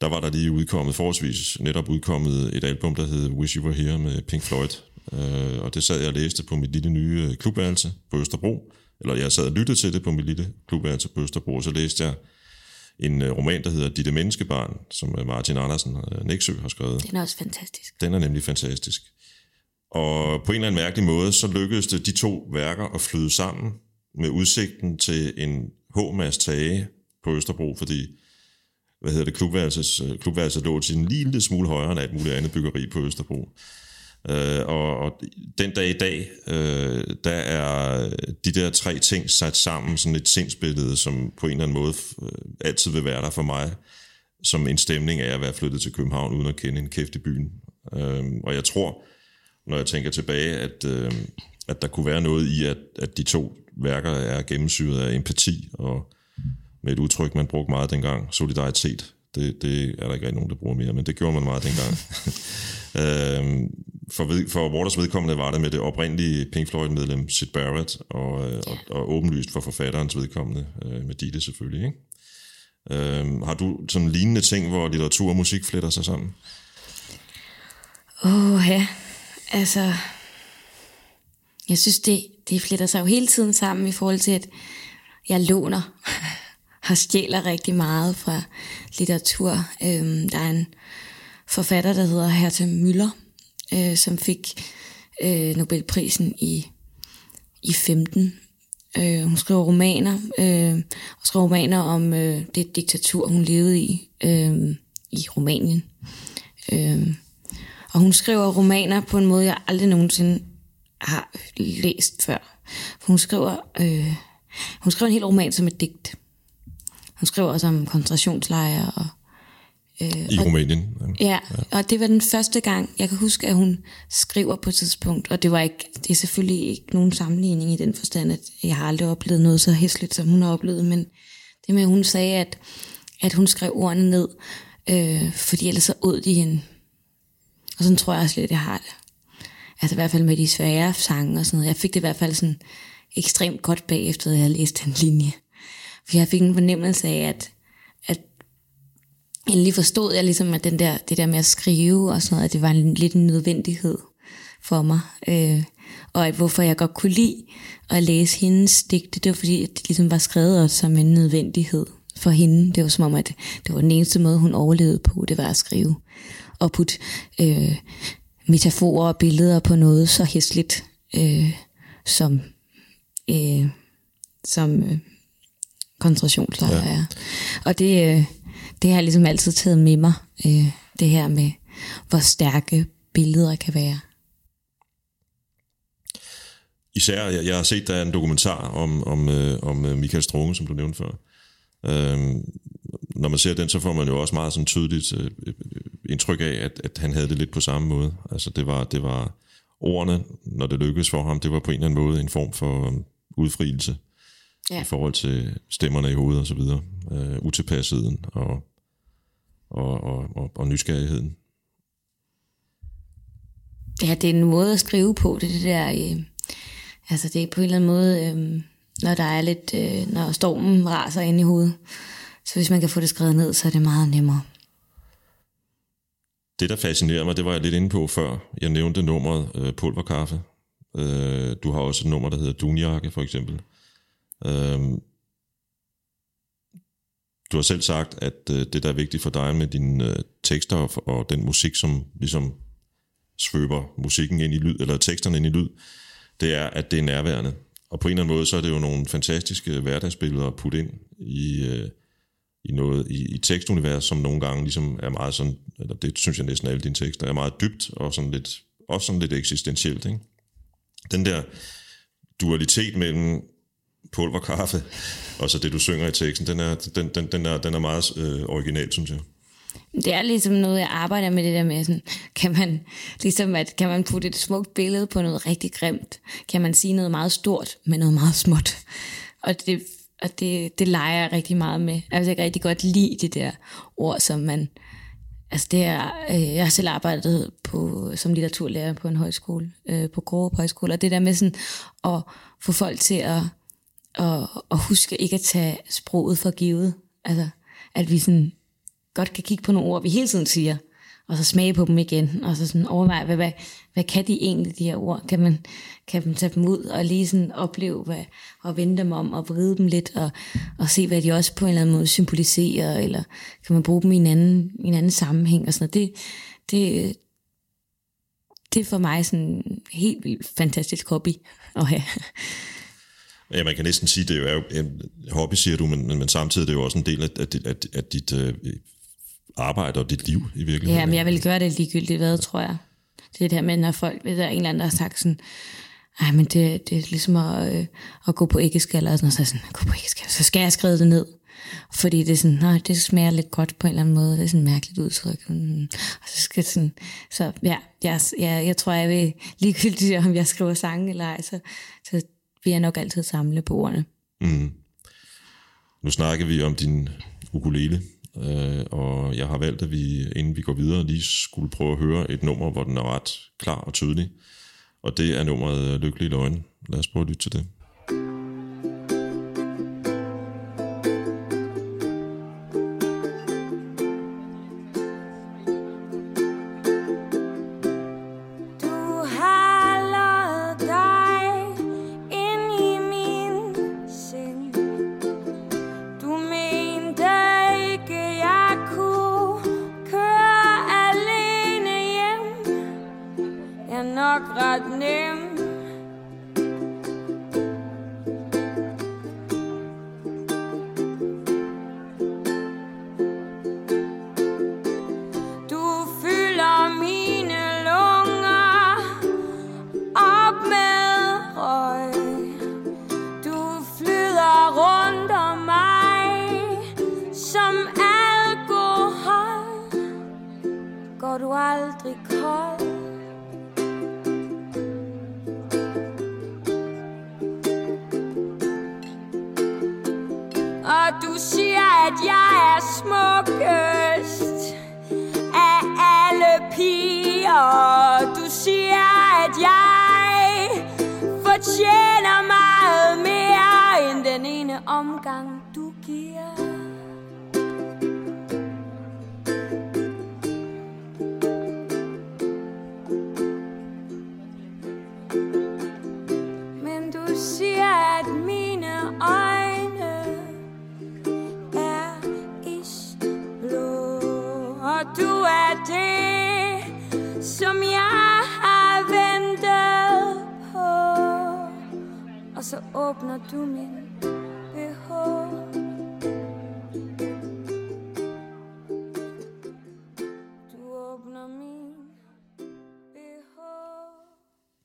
der var der lige udkommet, forholdsvis netop udkommet et album, der hed Wish You Were Here med Pink Floyd. Øh, og det sad jeg og læste på mit lille nye øh, klubværelse på Østerbro. Eller jeg sad og lyttede til det på mit lille klubværelse på Østerbro, og så læste jeg en øh, roman, der hedder Ditte Menneskebarn, som øh, Martin Andersen øh, Næksø har skrevet. Den er også fantastisk. Den er nemlig fantastisk. Og på en eller anden mærkelig måde, så lykkedes det de to værker at flyde sammen med udsigten til en H-mads tage på Østerbro, fordi hvad hedder det, klubværelses, klubværelset lå til en lille smule højere end alt muligt andet byggeri på Østerbro. Øh, og, og den dag i dag, øh, der er de der tre ting sat sammen, sådan et sindsbillede, som på en eller anden måde øh, altid vil være der for mig, som en stemning af at være flyttet til København, uden at kende en kæft i byen. Øh, og jeg tror, når jeg tænker tilbage, at, øh, at der kunne være noget i, at, at de to værker er gennemsyret af empati, og med et udtryk, man brugte meget dengang, solidaritet. Det, det er der ikke rigtig nogen, der bruger mere, men det gjorde man meget dengang. øh, for, for Waters vedkommende var det med det oprindelige Pink Floyd-medlem Sid Barrett, og, øh, og, og åbenlyst for forfatterens vedkommende øh, med Ditte selvfølgelig. Ikke? Øh, har du sådan lignende ting, hvor litteratur og musik fletter sig sammen? Åh, oh, ja. Altså, jeg synes, det, det fletter sig jo hele tiden sammen i forhold til, at jeg låner har stjæler rigtig meget fra litteratur. Øhm, der er en forfatter, der hedder Hertha Müller, øh, som fik øh, Nobelprisen i, i 15. Øh, hun skriver romaner, øh, og skriver romaner om øh, det diktatur, hun levede i, øh, i Rumænien. Øh, og hun skriver romaner på en måde, jeg aldrig nogensinde har læst før. Hun skriver, øh, hun skriver en hel roman som et digt. Hun skriver også om koncentrationslejre og Øh, I Rumænien? Ja, ja, og det var den første gang, jeg kan huske, at hun skriver på et tidspunkt, og det var ikke, det er selvfølgelig ikke nogen sammenligning i den forstand, at jeg har aldrig oplevet noget så hæsligt, som hun har oplevet, men det med, at hun sagde, at, at hun skrev ordene ned, øh, fordi ellers så ud de hende. Og sådan tror jeg også lidt, at jeg har det. Altså i hvert fald med de svære sange og sådan noget. Jeg fik det i hvert fald sådan ekstremt godt bagefter, at jeg læste den linje. For jeg fik en fornemmelse af, at at endelig forstod jeg ligesom, at den der, det der med at skrive og sådan noget, at det var en, lidt en nødvendighed for mig. Øh, og at hvorfor jeg godt kunne lide at læse hendes digte, det var fordi, at det ligesom var skrevet også som en nødvendighed for hende. Det var som om, at det var den eneste måde, hun overlevede på, det var at skrive. Og putte øh, metaforer og billeder på noget så hæsligt øh, som, øh, som øh, koncentrationslejre ja. er. Og det... Øh, det har jeg ligesom altid taget med mig, øh, det her med, hvor stærke billeder kan være. Især, jeg, jeg har set, der er en dokumentar om, om, øh, om øh, Michael Strunge, som du nævnte før. Øh, når man ser den, så får man jo også meget sådan tydeligt øh, øh, indtryk af, at, at han havde det lidt på samme måde. Altså det var, det var ordene, når det lykkedes for ham, det var på en eller anden måde en form for um, udfrielse ja. i forhold til stemmerne i hovedet og så videre. Øh, utilpasheden og og, og, og, og nysgerrigheden. Ja, det er en måde at skrive på, det, det der, øh, altså det er på en eller anden måde, øh, når der er lidt, øh, når stormen raser ind i hovedet, så hvis man kan få det skrevet ned, så er det meget nemmere. Det, der fascinerer mig, det var jeg lidt inde på før. Jeg nævnte nummeret øh, Pulverkaffe. Øh, du har også et nummer, der hedder Dunjakke, for eksempel. Øhm, du har selv sagt, at øh, det, der er vigtigt for dig med dine øh, tekster og, og den musik, som ligesom svøber musikken ind i lyd, eller teksterne ind i lyd, det er, at det er nærværende. Og på en eller anden måde, så er det jo nogle fantastiske hverdagsbilleder at putte ind i, øh, i noget i, i tekstunivers, som nogle gange ligesom er meget sådan, eller det synes jeg næsten alle dine tekster, er meget dybt og sådan lidt, også sådan lidt eksistentielt. Ikke? Den der dualitet mellem pulverkaffe, og så det, du synger i teksten, den er, den, den, den er, den er meget øh, original, synes jeg. Det er ligesom noget, jeg arbejder med det der med, sådan, kan man, ligesom at, kan man putte et smukt billede på noget rigtig grimt? Kan man sige noget meget stort med noget meget småt? Og det, og det, det leger jeg rigtig meget med. Altså, jeg kan rigtig godt lide det der ord, som man... Altså, det er, øh, jeg har selv arbejdet på, som litteraturlærer på en højskole, øh, på Grove Højskole, og det der med sådan at få folk til at og, og huske ikke at tage sproget for givet. Altså, at vi sådan godt kan kigge på nogle ord, vi hele tiden siger, og så smage på dem igen, og så sådan overveje, hvad, hvad, hvad kan de egentlig, de her ord? Kan man, kan man tage dem ud og lige sådan opleve, hvad, og vende dem om, og vride dem lidt, og, og se, hvad de også på en eller anden måde symboliserer, eller kan man bruge dem i en anden, i en anden sammenhæng, og sådan noget. Det, det, det er for mig sådan helt vildt fantastisk hobby at have. Ja, man kan næsten sige, det er jo en hobby, siger du, men, men samtidig er det jo også en del af, af, af, af dit øh, arbejde og dit liv i virkeligheden. Ja, men jeg vil gøre det ligegyldigt hvad, tror jeg. Det er det her med, når folk, hvis der er en eller anden, der har sagt sådan, ej, men det, det er ligesom at, øh, at gå på æggeskaller og sådan noget, så, sådan, gå på æggeskaller, så skal jeg skrive det ned. Fordi det er sådan, nej, det smager lidt godt på en eller anden måde. Det er sådan et mærkeligt udtryk. Mm. Og så skal sådan, så ja, jeg, jeg, jeg tror, jeg vil ligegyldigt, om jeg skriver sange eller ej, så, så vil jeg nok altid samle på ordene. Mm. Nu snakker vi om din ukulele, øh, og jeg har valgt, at vi, inden vi går videre, lige skulle prøve at høre et nummer, hvor den er ret klar og tydelig. Og det er nummeret Lykkelige Løgne. Lad os prøve at lytte til det.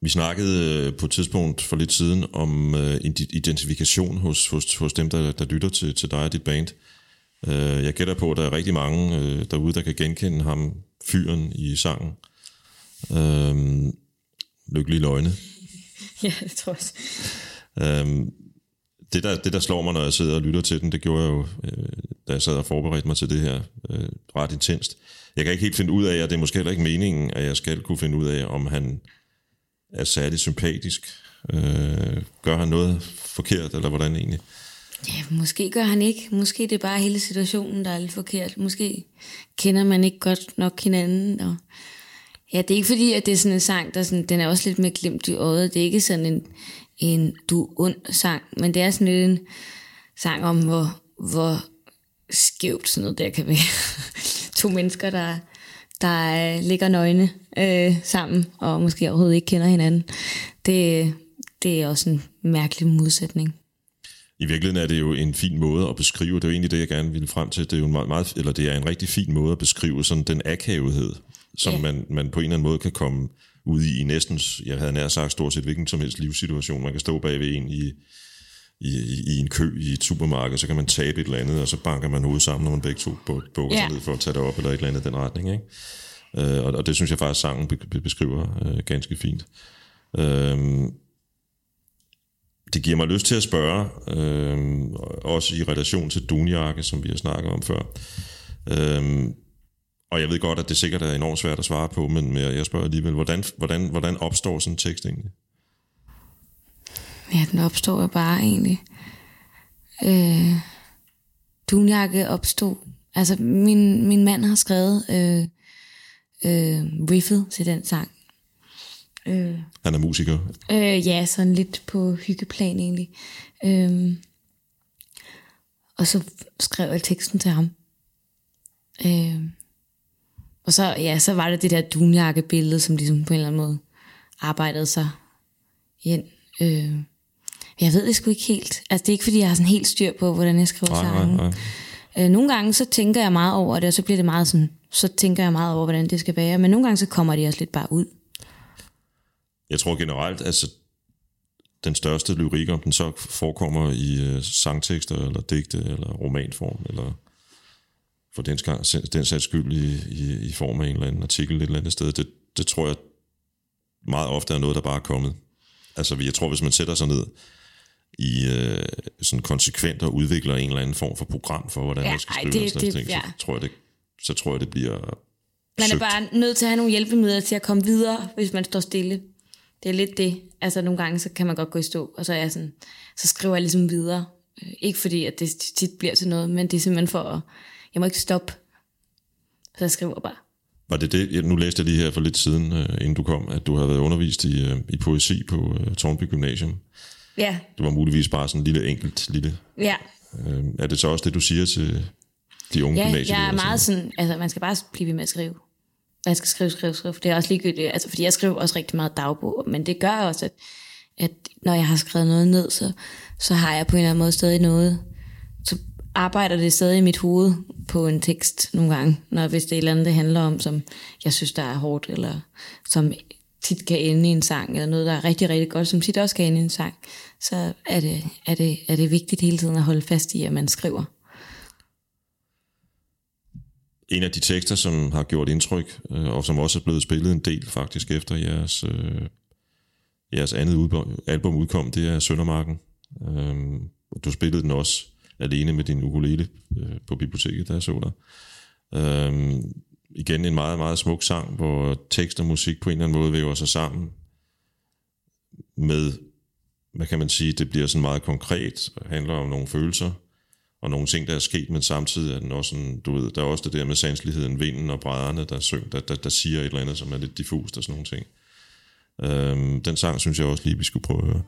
Vi snakkede øh, på et tidspunkt for lidt siden om øh, ide- identifikation hos, hos, hos dem, der, der lytter til, til dig og dit band. Øh, jeg gætter på, at der er rigtig mange øh, derude, der kan genkende ham, fyren i sangen. Øh, Lykkelige løgne. Ja, det tror jeg også. Øhm, det, der, det, der slår mig, når jeg sidder og lytter til den, det gjorde jeg jo, øh, da jeg sad og forberedte mig til det her, øh, ret intenst. Jeg kan ikke helt finde ud af, og det er måske heller ikke meningen, at jeg skal kunne finde ud af, om han er særlig sympatisk. Øh, gør han noget forkert, eller hvordan egentlig? Ja, måske gør han ikke. Måske det er bare hele situationen, der er lidt forkert. Måske kender man ikke godt nok hinanden. Og ja, det er ikke fordi, at det er sådan en sang, der sådan, den er også lidt med glimt i øjet. Det er ikke sådan en, en du ond sang, men det er sådan lidt en sang om, hvor, hvor skævt sådan noget der kan være. to mennesker, der, der øh, ligger nøgne øh, sammen, og måske overhovedet ikke kender hinanden. Det, det er også en mærkelig modsætning. I virkeligheden er det jo en fin måde at beskrive, det er jo egentlig det, jeg gerne ville frem til, det er jo en meget, meget eller det er en rigtig fin måde at beskrive sådan den akavethed, som Ja. man, man på en eller anden måde kan komme ud i, i næsten, jeg havde nær sagt stort set hvilken som helst livssituation. Man kan stå bag ved en i, i, i en kø i et supermarked, så kan man tabe et eller andet, og så banker man hovedet sammen, når man begge to bu- bukker Ja. sig ned for at tage det op, eller et eller andet i den retning. Ikke? Øh, og, og det synes jeg faktisk, sangen be- be- beskriver øh, ganske fint. Øh, det giver mig lyst til at spørge, øh, også i relation til Dunjakke, som vi har snakket om før. Øh, og jeg ved godt, at det sikkert er enormt svært at svare på, men jeg spørger alligevel, hvordan, hvordan, hvordan opstår sådan en tekst egentlig? Ja, den opstår jo bare egentlig. Øh, Dunjakke opstod. Altså, min, min mand har skrevet øh, øh, riffet til den sang. Øh, Han er musiker? Øh, ja, sådan lidt på hyggeplan egentlig. Øh, og så skrev jeg teksten til ham. Øh, og så, ja, så var det det der dunjakke-billede, som ligesom på en eller anden måde arbejdede sig ind. Øh, jeg ved det sgu ikke helt. Altså det er ikke fordi, jeg har sådan helt styr på, hvordan jeg skriver sange. Øh, nogle gange så tænker jeg meget over det, og så bliver det meget sådan, så tænker jeg meget over, hvordan det skal være. Men nogle gange så kommer de også lidt bare ud. Jeg tror generelt, altså den største lyrik, om den så forekommer i uh, sangtekster, eller digte, eller romanform, eller for den, den sags skyld i, i, i form af en eller anden artikel et eller andet sted, det, det tror jeg meget ofte er noget, der bare er kommet. Altså jeg tror, hvis man sætter sig ned i øh, sådan konsekvent og udvikler en eller anden form for program for, hvordan ja, man skal skrive ej, det, sådan det, ting, ja. så, tror jeg, det, så tror jeg, det bliver Man søgt. er bare nødt til at have nogle hjælpemidler til at komme videre, hvis man står stille. Det er lidt det. Altså nogle gange, så kan man godt gå i stå, og så, er jeg sådan, så skriver jeg ligesom videre. Øh, ikke fordi, at det tit bliver til noget, men det er simpelthen for at, jeg må ikke stoppe. Så jeg skriver bare. Var det det, nu læste jeg lige her for lidt siden, uh, inden du kom, at du har været undervist i, uh, i poesi på Tornby Gymnasium. Ja. Det var muligvis bare sådan en lille enkelt lille. Ja. Uh, er det så også det, du siger til de unge ja, gymnasier? Ja, jeg er meget sådan, altså man skal bare blive ved med at skrive. Jeg skal skrive, skrive, skrive. Det er også ligegyldigt, altså fordi jeg skriver også rigtig meget dagbog, men det gør også, at, at når jeg har skrevet noget ned, så, så har jeg på en eller anden måde stadig noget, så arbejder det stadig i mit hoved på en tekst nogle gange, når hvis det er et eller andet, det handler om, som jeg synes, der er hårdt, eller som tit kan ende i en sang, eller noget, der er rigtig, rigtig godt, som tit også kan ende i en sang, så er det, er det, er det vigtigt hele tiden at holde fast i, at man skriver. En af de tekster, som har gjort indtryk, øh, og som også er blevet spillet en del faktisk efter jeres, øh, jeres andet album udkom, det er Søndermarken. Øh, du spillede den også alene med din ukulele øh, på biblioteket, der jeg så dig. Øhm, igen en meget, meget smuk sang, hvor tekst og musik på en eller anden måde væver sig sammen med, hvad kan man sige, det bliver sådan meget konkret, og handler om nogle følelser, og nogle ting, der er sket, men samtidig er den også sådan, du ved, der er også det der med sanseligheden, vinden og brædderne, der, syng, der, der, der siger et eller andet, som er lidt diffust og sådan nogle ting. Øhm, den sang synes jeg også lige, vi skulle prøve at høre.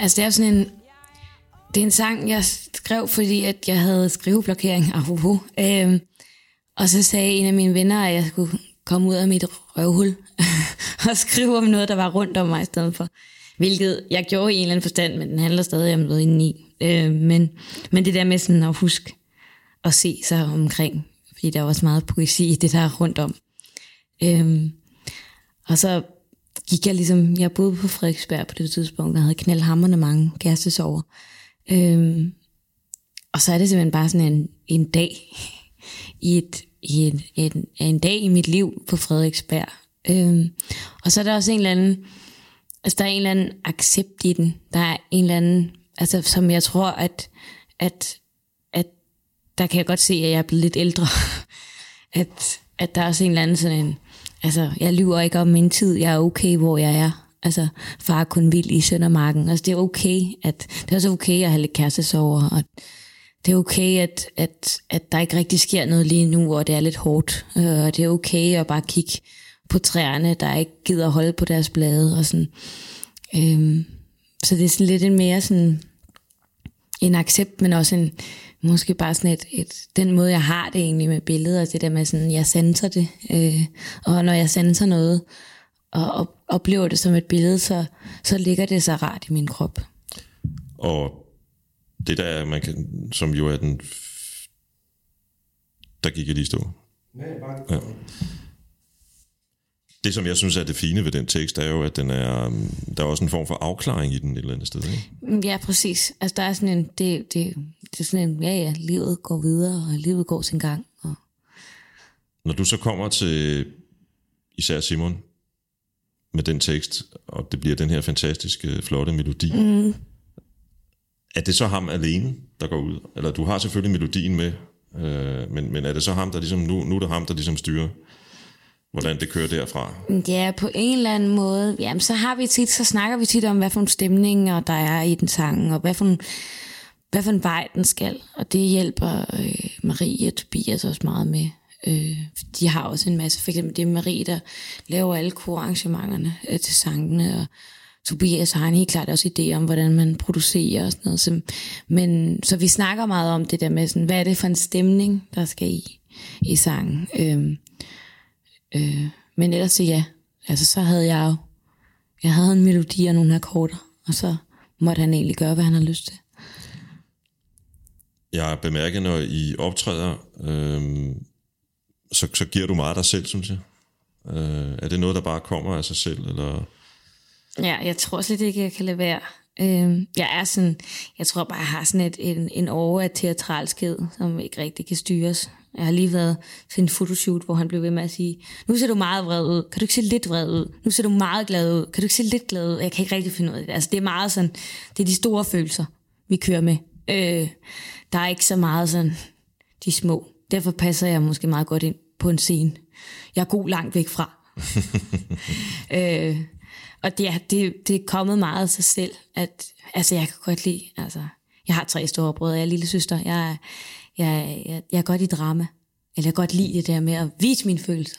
Altså det er sådan en... Det er en sang, jeg skrev, fordi at jeg havde skriveblokering. Ahuhu. Øhm, og så sagde en af mine venner, at jeg skulle komme ud af mit røvhul og skrive om noget, der var rundt om mig i stedet for. Hvilket jeg gjorde i en eller anden forstand, men den handler stadig om noget indeni. Øh, men, men det der med sådan at huske at se sig omkring, fordi der er også meget poesi i det, der er rundt om. Øh, og så gik jeg ligesom, jeg boede på Frederiksberg på det tidspunkt, og havde knaldhammerne mange kærestesover. Øhm, og så er det simpelthen bare sådan en, en dag i et, i en, en, en dag i mit liv på Frederiksberg. Øhm, og så er der også en eller anden, altså der er en eller anden accept i den. Der er en eller anden, altså som jeg tror, at, at, at der kan jeg godt se, at jeg er blevet lidt ældre. at, at der er også en eller anden sådan en, altså jeg lyver ikke om min tid, jeg er okay, hvor jeg er. Altså, far kun vild i Søndermarken. Altså, det er okay, at, det er også okay at have lidt kærestesover, og det er okay, at, at, at der ikke rigtig sker noget lige nu, og det er lidt hårdt. Øh, og det er okay at bare kigge på træerne, der ikke gider at holde på deres blade. Og sådan. Øhm, så det er sådan lidt en mere sådan en accept, men også en, måske bare sådan et, et, den måde, jeg har det egentlig med billeder, det der med sådan, jeg sanser det, øh, og når jeg sanser noget, og, og oplever det som et billede, så, så ligger det så rart i min krop. Og det der, man kan, som jo er den... Der gik jeg lige stå. Nej, bare ja. Det, som jeg synes er det fine ved den tekst, er jo, at den er, der er også en form for afklaring i den et eller andet sted. Ikke? Mm, ja, præcis. Altså, der er sådan en, det, det, det er sådan en, ja, ja, livet går videre, og livet går sin gang. Og... Når du så kommer til især Simon med den tekst, og det bliver den her fantastiske, flotte melodi, mm. er det så ham alene, der går ud? Eller du har selvfølgelig melodien med, øh, men, men er det så ham, der ligesom, nu, nu er det ham, der ligesom styrer hvordan det kører derfra? Ja, på en eller anden måde. Jamen, så har vi tit, så snakker vi tit om, hvad for en stemning der er i den sang, og hvad for en, hvad for en vej den skal. Og det hjælper øh, Marie og Tobias også meget med. Øh, de har også en masse, for eksempel det er Marie, der laver alle korarrangementerne øh, til sangene, og Tobias har en helt klart også idé om, hvordan man producerer og sådan noget. Så, men, så vi snakker meget om det der med, sådan, hvad er det for en stemning, der skal i, i sangen. Øh, Øh, men ellers ja, altså så havde jeg jo, jeg havde en melodi og nogle akkorder, og så måtte han egentlig gøre, hvad han har lyst til. Jeg bemærker, når I optræder, øh, så, så giver du meget af dig selv, synes jeg. Øh, er det noget, der bare kommer af sig selv, eller... Ja, jeg tror slet ikke, jeg kan lade være. Øh, jeg er sådan, jeg tror bare, jeg har sådan et, en, en over af teatralskhed, som ikke rigtig kan styres. Jeg har lige været til en fotoshoot, hvor han blev ved med at sige, nu ser du meget vred ud, kan du ikke se lidt vred ud? Nu ser du meget glad ud, kan du ikke se lidt glad ud? Jeg kan ikke rigtig finde ud af det. Altså det er meget sådan, det er de store følelser, vi kører med. Øh, der er ikke så meget sådan de små. Derfor passer jeg måske meget godt ind på en scene. Jeg er god langt væk fra. øh, og det, er, det, det er kommet meget af sig selv, at altså, jeg kan godt lide, altså, jeg har tre store brødre, jeg er lille søster, jeg jeg, jeg, jeg er godt i drama, eller jeg kan godt lide det der med at vise mine følelser.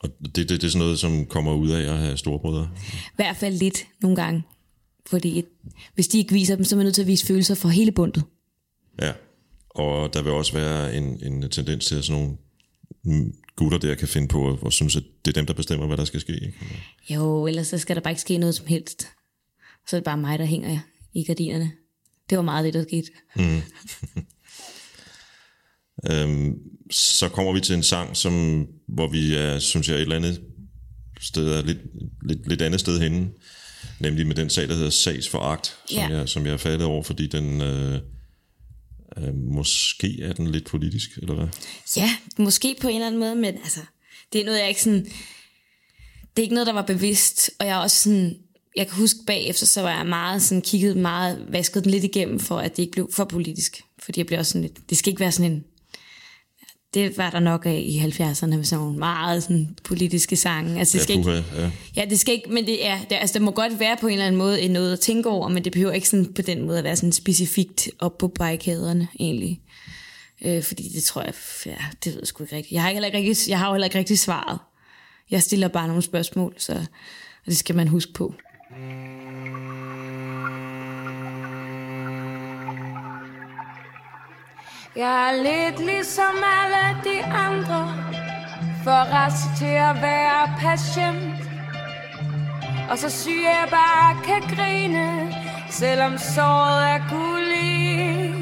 Og det, det, det er sådan noget, som kommer ud af at have storebrødre? I hvert fald lidt nogle gange. Fordi et, hvis de ikke viser dem, så er man nødt til at vise følelser for hele bundet. Ja, og der vil også være en, en tendens til, at sådan nogle gutter der kan finde på og synes, at det er dem, der bestemmer, hvad der skal ske. Ikke? Jo, ellers så skal der bare ikke ske noget som helst. Så er det bare mig, der hænger i gardinerne. Det var meget det, der skete. Mm. Øhm, så kommer vi til en sang, som, hvor vi er, synes jeg, et eller andet sted er lidt, lidt, lidt andet sted henne. Nemlig med den sag, der hedder sagsforagt, som, ja. jeg, som jeg er faldet over, fordi den... Øh, øh, måske er den lidt politisk, eller hvad? Ja, måske på en eller anden måde, men altså, det er noget, jeg ikke sådan... Det er ikke noget, der var bevidst, og jeg er også sådan... Jeg kan huske bagefter, så var jeg meget sådan kigget meget, vasket den lidt igennem, for at det ikke blev for politisk. Fordi jeg blev også sådan lidt, det skal ikke være sådan en det var der nok af i 70'erne med sådan nogle meget sådan, politiske sange. Altså, det skal ja, ikke, ja. ja, det skal ikke, men det er, det, altså, det må godt være på en eller anden måde noget at tænke over, men det behøver ikke sådan, på den måde at være sådan specifikt op på barrikaderne, egentlig. Øh, fordi det tror jeg, ja, det ved jeg sgu ikke rigtigt. Jeg har, heller ikke rigtig, jeg har heller ikke rigtig svaret. Jeg stiller bare nogle spørgsmål, så og det skal man huske på. Jeg er lidt ligesom alle de andre For rest til at være patient Og så syg jeg bare kan grine Selvom såret er gullig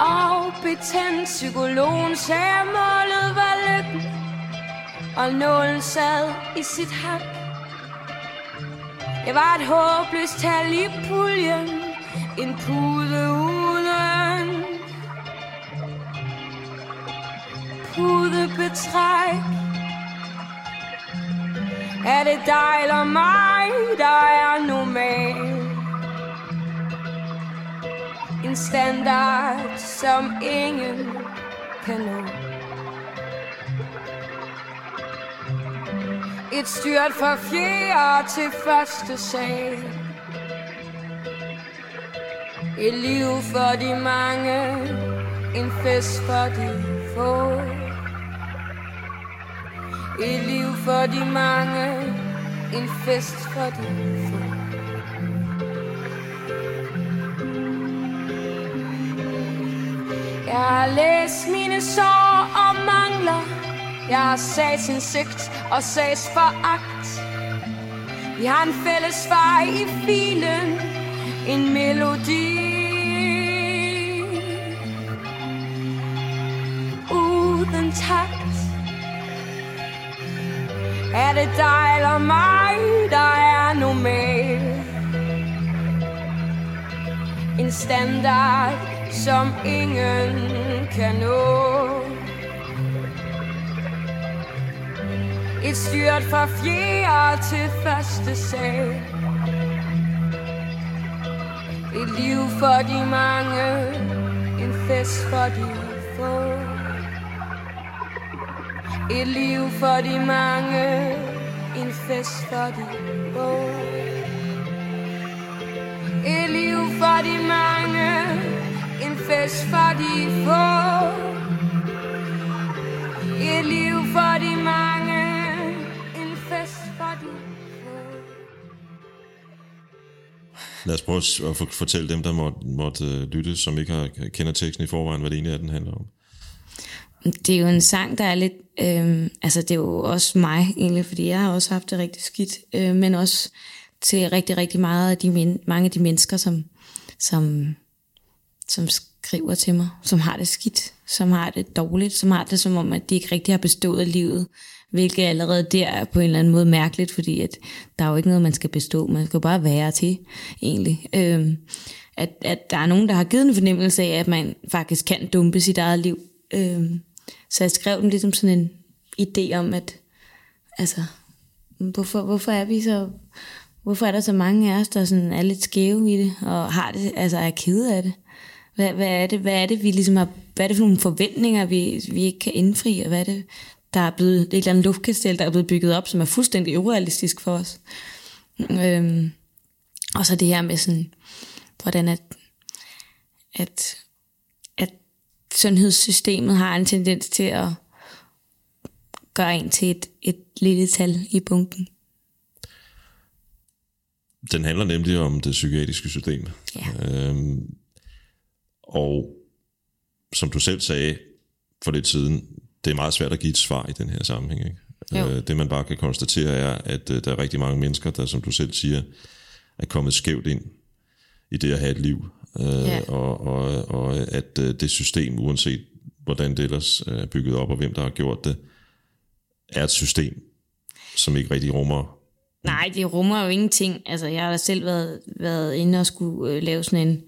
Og betændt psykologen sagde målet var lykken og nålen sad i sit hak. Jeg var et håbløst tal i puljen, en pude træk Er det dig eller mig, der er normal? En standard, som ingen kan nå. Et styrt fra fjerde til første sal. Et liv for de mange, en fest for de få. Et liv for de mange, en fest for de få. Jeg har læst mine sår og mangler. Jeg har sagsindsigt og sagsforagt. Vi har en fælles vej i filen, en melodi. Uden takt. Er det dig eller mig, der er normal? En standard, som ingen kan nå. Et styrt fra fjerde til første sal. Et liv for de mange, en fest for de få. Et liv for de mange, en fest for de få. Et liv for de mange, en fest for de få. Et liv for de mange, en fest for de få. Lad os prøve at for- fortælle dem, der måtte, måtte øh, lytte, som ikke har, kender teksten i forvejen, hvad det egentlig er, den handler om. Det er jo en sang, der er lidt... Øhm, altså, det er jo også mig egentlig, fordi jeg har også haft det rigtig skidt. Øh, men også til rigtig, rigtig meget af de men, mange af de mennesker, som, som, som skriver til mig, som har det skidt, som har det dårligt, som har det som om, at de ikke rigtig har bestået livet. Hvilket allerede der er på en eller anden måde mærkeligt, fordi at der er jo ikke noget, man skal bestå. Man skal jo bare være til, egentlig. Øhm, at, at der er nogen, der har givet en fornemmelse af, at man faktisk kan dumpe sit eget liv. øhm, så jeg skrev dem ligesom sådan en idé om, at altså, hvorfor, hvorfor er vi så, hvorfor er der så mange af os, der sådan er lidt skæve i det, og har det, altså er kede af det? Hvad, hvad, er det, hvad er det, vi ligesom har, hvad er det for nogle forventninger, vi, vi ikke kan indfri, og hvad er det, der er blevet, et eller andet luftkastel, der er blevet bygget op, som er fuldstændig urealistisk for os. Øhm, og så det her med sådan, hvordan at, at sundhedssystemet har en tendens til at gøre en til et, et lille tal i bunken. Den handler nemlig om det psykiatriske system. Ja. Øhm, og som du selv sagde for lidt siden, det er meget svært at give et svar i den her sammenhæng. Ikke? Jo. Øh, det man bare kan konstatere er, at øh, der er rigtig mange mennesker, der som du selv siger, er kommet skævt ind i det at have et liv. Øh, Ja. og, og, og at øh, det system, uanset hvordan det ellers er bygget op, og hvem der har gjort det, er et system, som ikke rigtig rummer Nej, det rummer jo ingenting. Altså, jeg har da selv været, været inde og skulle øh, lave sådan en,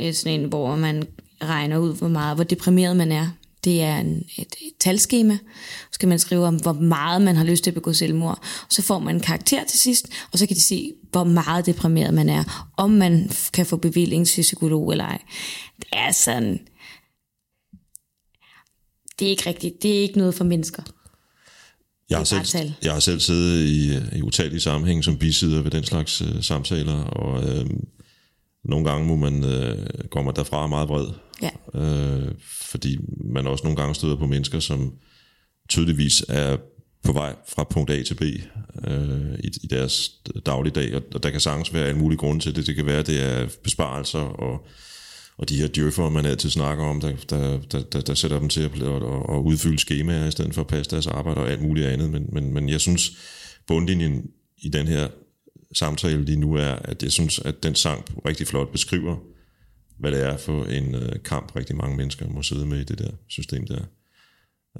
øh, sådan en, hvor man regner ud, hvor meget, hvor deprimeret man er. Det er en, et, et talskema. Så skal man skrive om, hvor meget man har lyst til at begå selvmord. Så får man en karakter til sidst, og så kan de se, hvor meget deprimeret man er. Om man kan få bevilling til psykolog eller ej. Det er sådan... Det er ikke rigtigt. Det er ikke noget for mennesker. Jeg har, selv, jeg har selv siddet i, i utallige sammenhæng som bisider ved den slags øh, samtaler, og øh, nogle gange må man, øh, man derfra meget vred, Ja. øh, fordi man også nogle gange støder på mennesker, som tydeligvis er på vej fra punkt A til B øh, i, i deres dagligdag, og, og der kan sagtens være alle mulige grunde til det. Det kan være, det er besparelser og, og de her djøffer, man altid snakker om, der, der, der, der, der sætter dem til at, at, at, at udfylde skemaer i stedet for at passe deres arbejde og alt muligt andet. Men, men, men jeg synes, bundlinjen i den her samtale lige nu er, at jeg synes, at den sang rigtig flot beskriver, hvad det er for en øh, kamp, rigtig mange mennesker må sidde med i det der system der.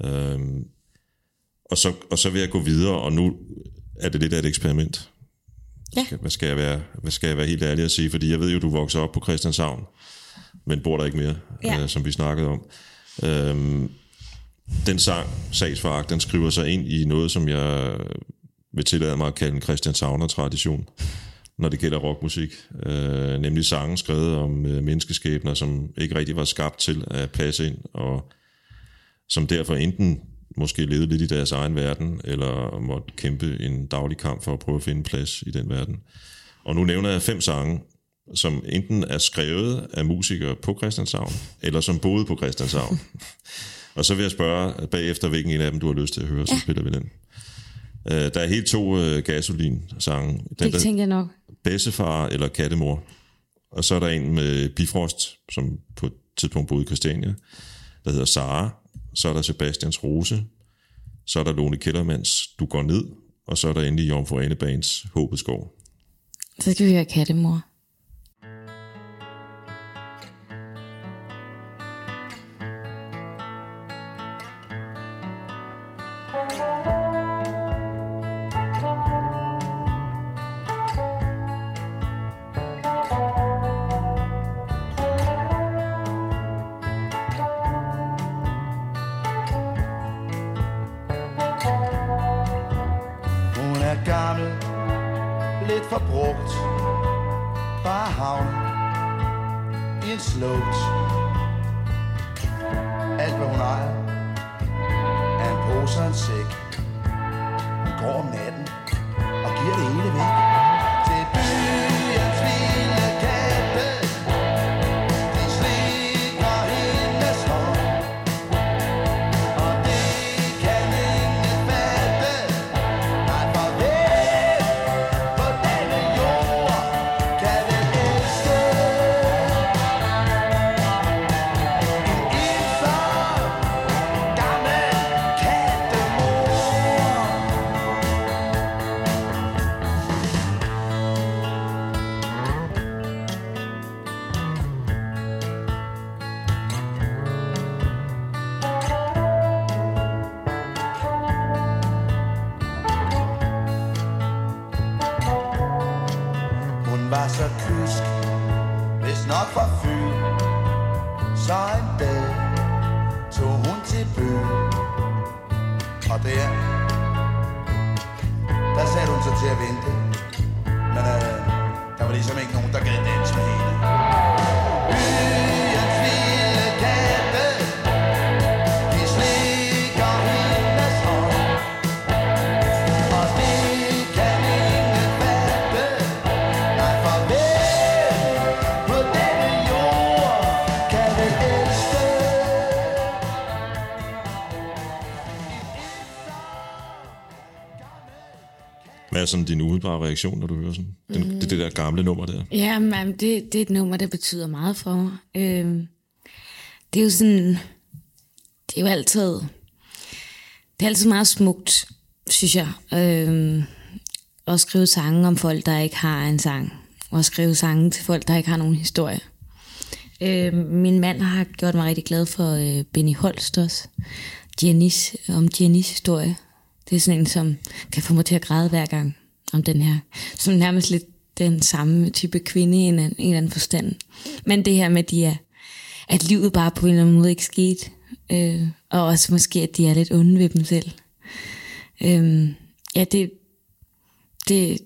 Øhm, og, så, og så vil jeg gå videre, og nu er det lidt af et eksperiment. Ja. Hvad skal jeg være, hvad skal jeg være helt ærlig at sige? Fordi jeg ved jo, du vokser op på Christianshavn, men bor der ikke mere, Ja. øh, som vi snakkede om. Øhm, den sang, Sagsforagt, den skriver sig ind i noget, som jeg vil tillade mig at kalde en Christianshavner-tradition, når det gælder rockmusik. Øh, nemlig sange skrevet om øh, menneskeskæbner, som ikke rigtig var skabt til at passe ind, og som derfor enten måske levede lidt i deres egen verden, eller måtte kæmpe en daglig kamp for at prøve at finde plads i den verden. Og nu nævner jeg fem sange, som enten er skrevet af musikere på Christianshavn, eller som boede på Christianshavn. og så vil jeg spørge bagefter, hvilken en af dem du har lyst til at høre, så Ja. spiller vi den. Uh, der er helt to uh, gasolin-sange. Den, Det tænkte jeg nok bassefar eller Kattemor. Og så er der en med Bifrost, som på et tidspunkt boede i Christiania, der hedder Sara. Så er der Sebastians Rose. Så er der Lone Kellermans Du går ned. Og så er der endelig Jomfru Anebanes Håbets skov. Så skal vi høre kattemor. Sådan din umiddelbare reaktion, når du hører sådan? Den, mm. det, det der gamle nummer der. Ja, men det, det er et nummer, der betyder meget for mig. Øhm, det er jo sådan, det er jo altid, det er altid meget smukt, synes jeg, øhm, at skrive sange om folk, der ikke har en sang, og skrive sange til folk, der ikke har nogen historie. Øhm, min mand har gjort mig rigtig glad for øh, Benny Holst også, Giannis, om Giannis historie. Det er sådan en, som kan få mig til at græde hver gang om den her. Som nærmest lidt den samme type kvinde i en, en eller anden forstand. Men det her med, de er, at livet bare på en eller anden måde ikke skete. Øh, og også måske, at de er lidt onde ved dem selv. Øh, ja, det, det,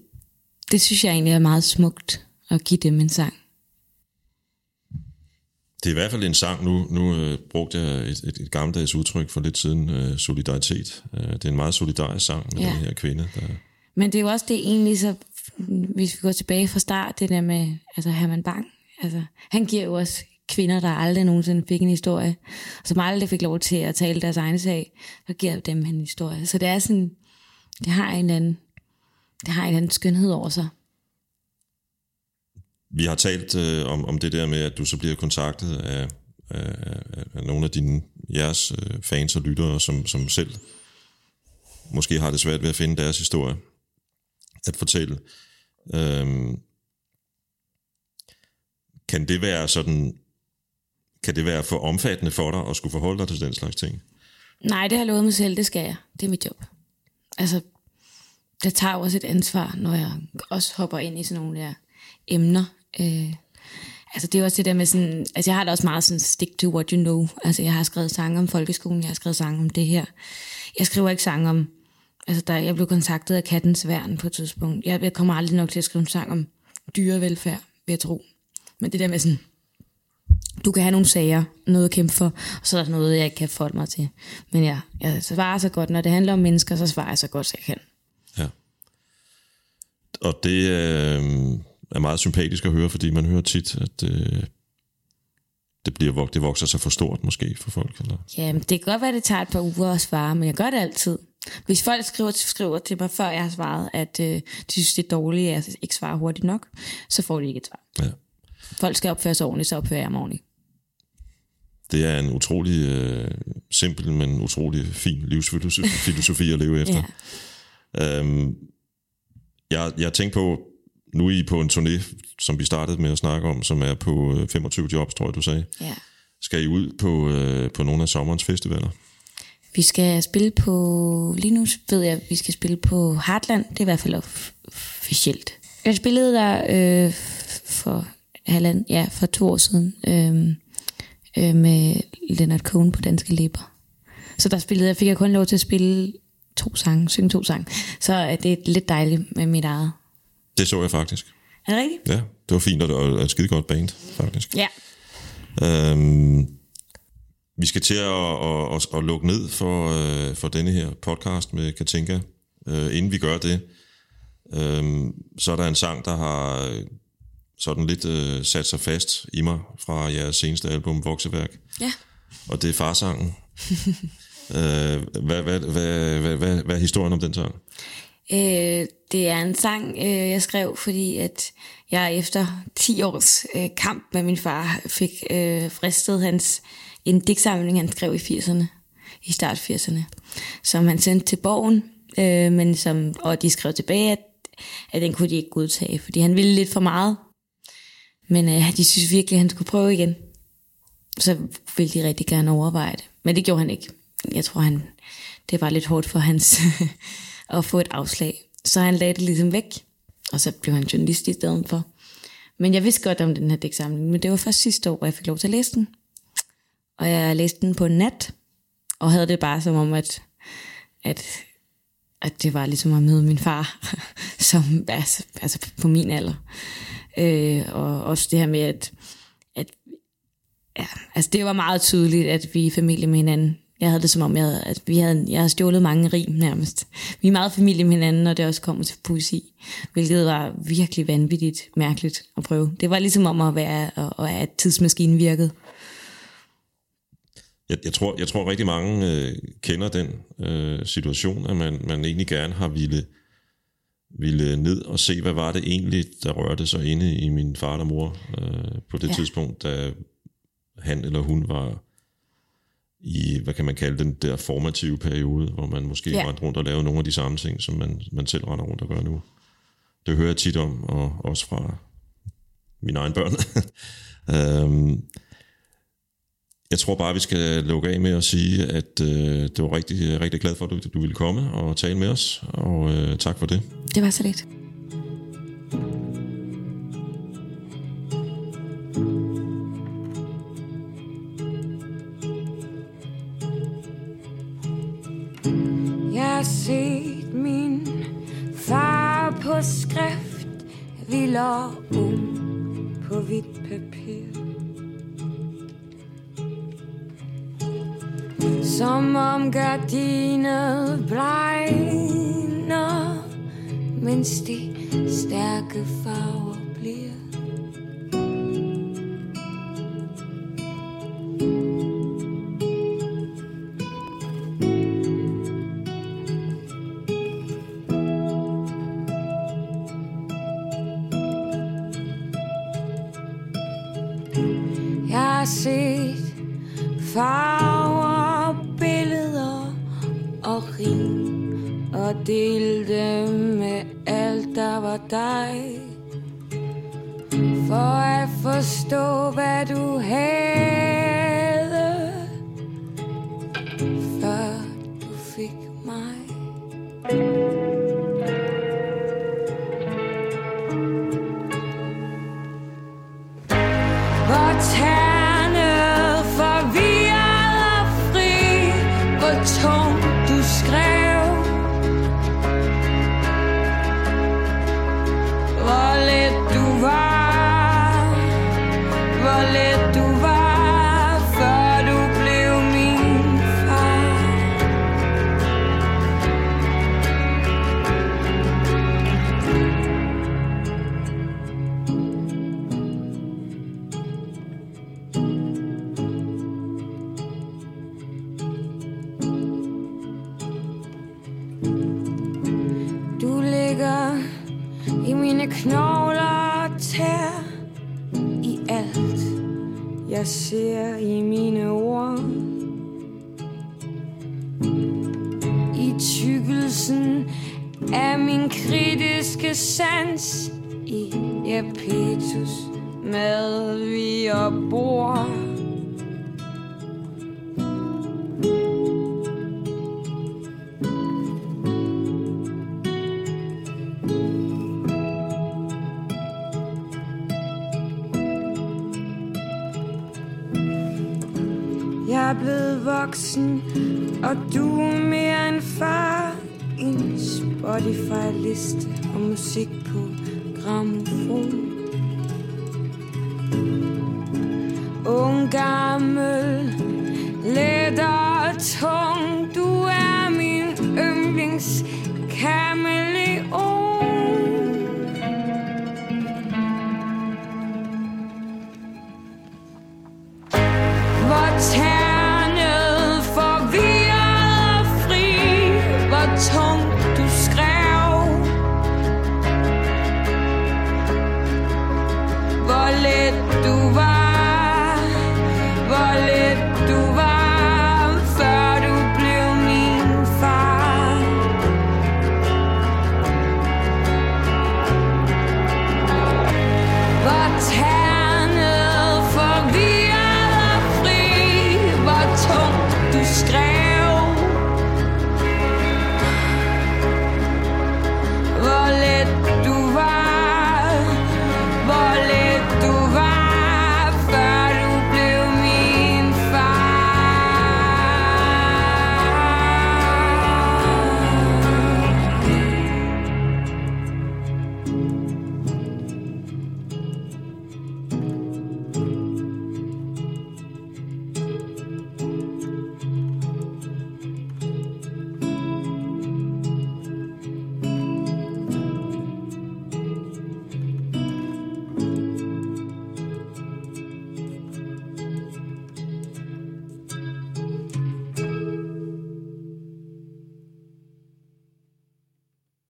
det synes jeg egentlig er meget smukt at give dem en sang. Det er i hvert fald en sang, nu, nu øh, brugte jeg et, et, et gammeldags udtryk for lidt siden, øh, solidaritet. Øh, det er en meget solidarisk sang med Ja. den her kvinde, der, men det er jo også det egentlig så, hvis vi går tilbage fra start, det der med altså Herman Bang. Altså, han giver jo også kvinder, der aldrig nogensinde fik en historie, som aldrig fik lov til at tale deres egen sag, så giver dem en historie. Så det er sådan, det har en eller anden, det har en eller anden skønhed over sig. Vi har talt øh, om, om det der med, at du så bliver kontaktet af, af, af, af nogle af dine jeres øh, fans og lyttere, som, som selv måske har det svært ved at finde deres historie at fortælle. Øhm, kan det være sådan, kan det være for omfattende for dig at skulle forholde dig til den slags ting? Nej, det har jeg lovet mig selv, det skal jeg. Det er mit job. altså, det tager også et ansvar, når jeg også hopper ind i sådan nogle der emner. Øh, altså det er også det der med sådan, altså jeg har da også meget sådan stick to what you know. Altså jeg har skrevet sange om folkeskolen, jeg har skrevet sange om det her. Jeg skriver ikke sange om, altså der, jeg blev kontaktet af kattens værn på et tidspunkt. Jeg, jeg kommer aldrig nok til at skrive en sang om dyrevelfærd, vil jeg tro. Men det der med sådan, du kan have nogle sager, noget at kæmpe for, og så er der noget, jeg ikke kan forholde mig til. Men ja, jeg svarer så godt, når det handler om mennesker, så svarer jeg så godt, som jeg kan. Ja. Og det øh, er meget sympatisk at høre, fordi man hører tit, at øh, det, bliver, vok- det vokser sig for stort måske for folk. Eller? Ja, men det kan godt være, at det tager et par uger at svare, men jeg gør det altid. Hvis folk skriver, skriver til mig, før jeg har svaret, at øh, de synes, det er dårligt, at jeg ikke svarer hurtigt nok, så får de ikke et svar. Ja. Folk skal opføre sig ordentligt, så opfører jeg mig ordentligt. Det er en utrolig øh, simpel, men utrolig fin livsfilosofi at leve efter. Ja. Øhm, jeg, jeg tænkte på, nu er I på en turné, som vi startede med at snakke om, som er på øh, 25 jobs, tror jeg, du sagde. ja. Skal I ud på, øh, på nogle af sommerens festivaler? Vi skal spille på, lige nu ved jeg, at vi skal spille på Heartland, det er i hvert fald off- officielt. Jeg spillede der øh, for halvand, ja, for to år siden, øh, øh, med Leonard Cohen på Danske Læber. Så der spillede jeg, fik jeg kun lov til at spille to sange, synge to sange. Så er det lidt dejligt med mit eget. Det så jeg faktisk. Er det rigtigt? Ja, det var fint, og det var et skide godt band, faktisk. Ja. Øhm, vi skal til at, at, at, at lukke ned for, øh, for denne her podcast med Katinka. Øh, inden vi gør det, øh, så er der en sang, der har øh, sådan lidt øh, sat sig fast i mig fra jeres seneste album, Vokseværk. Ja. Og det er farsangen. øh, hvad, hvad, hvad, hvad, hvad, hvad er historien om den sang? Øh, det er en sang, øh, jeg skrev, fordi at jeg efter 10 års øh, kamp med min far fik øh, fristet hans en digtsamling, han skrev i 80'erne, i start 80'erne, som han sendte til borgen, øh, men som, og de skrev tilbage, at, at den kunne de ikke godtage, fordi han ville lidt for meget. Men øh, de synes virkelig, at han skulle prøve igen. Så ville de rigtig gerne overveje det. Men det gjorde han ikke. Jeg tror, han, det var lidt hårdt for hans at få et afslag. Så han lagde det ligesom væk, og så blev han journalist i stedet for. Men jeg vidste godt om den her digtsamling, men det var først sidste år, hvor jeg fik lov til at læse den. Og jeg læste den på nat, og havde det bare som om, at, at, at det var ligesom at møde min far, som altså, altså på min alder. Øh, og også det her med, at, at ja, altså det var meget tydeligt, at vi er familie med hinanden. Jeg havde det som om, jeg havde, at vi havde, jeg havde stjålet mange rim nærmest. Vi er meget familie med hinanden, når det også kommer til poesi. Hvilket var virkelig vanvittigt mærkeligt at prøve. Det var ligesom om at være, og, og at tidsmaskinen virkede. Jeg, jeg, tror, jeg tror rigtig mange øh, kender den øh, situation, at man, man egentlig gerne har ville, ville ned og se, hvad var det egentlig, der rørte sig inde i min far og mor øh, på det Ja. tidspunkt, da han eller hun var i, hvad kan man kalde den der formative periode, hvor man måske ja. rendte rundt og lavede nogle af de samme ting, som man, man selv render rundt og gør nu. Det hører jeg tit om, og også fra mine egne børn. øhm, jeg tror bare, vi skal lukke af med at sige, at øh, det var rigtig, rigtig glad for, at du, du ville komme og tale med os, og øh, tak for det. Det var så lidt. Tykkelsen af min kritiske sans I Epitus med vi og bor. Jeg er blevet voksen, og du Spotify-liste og musik.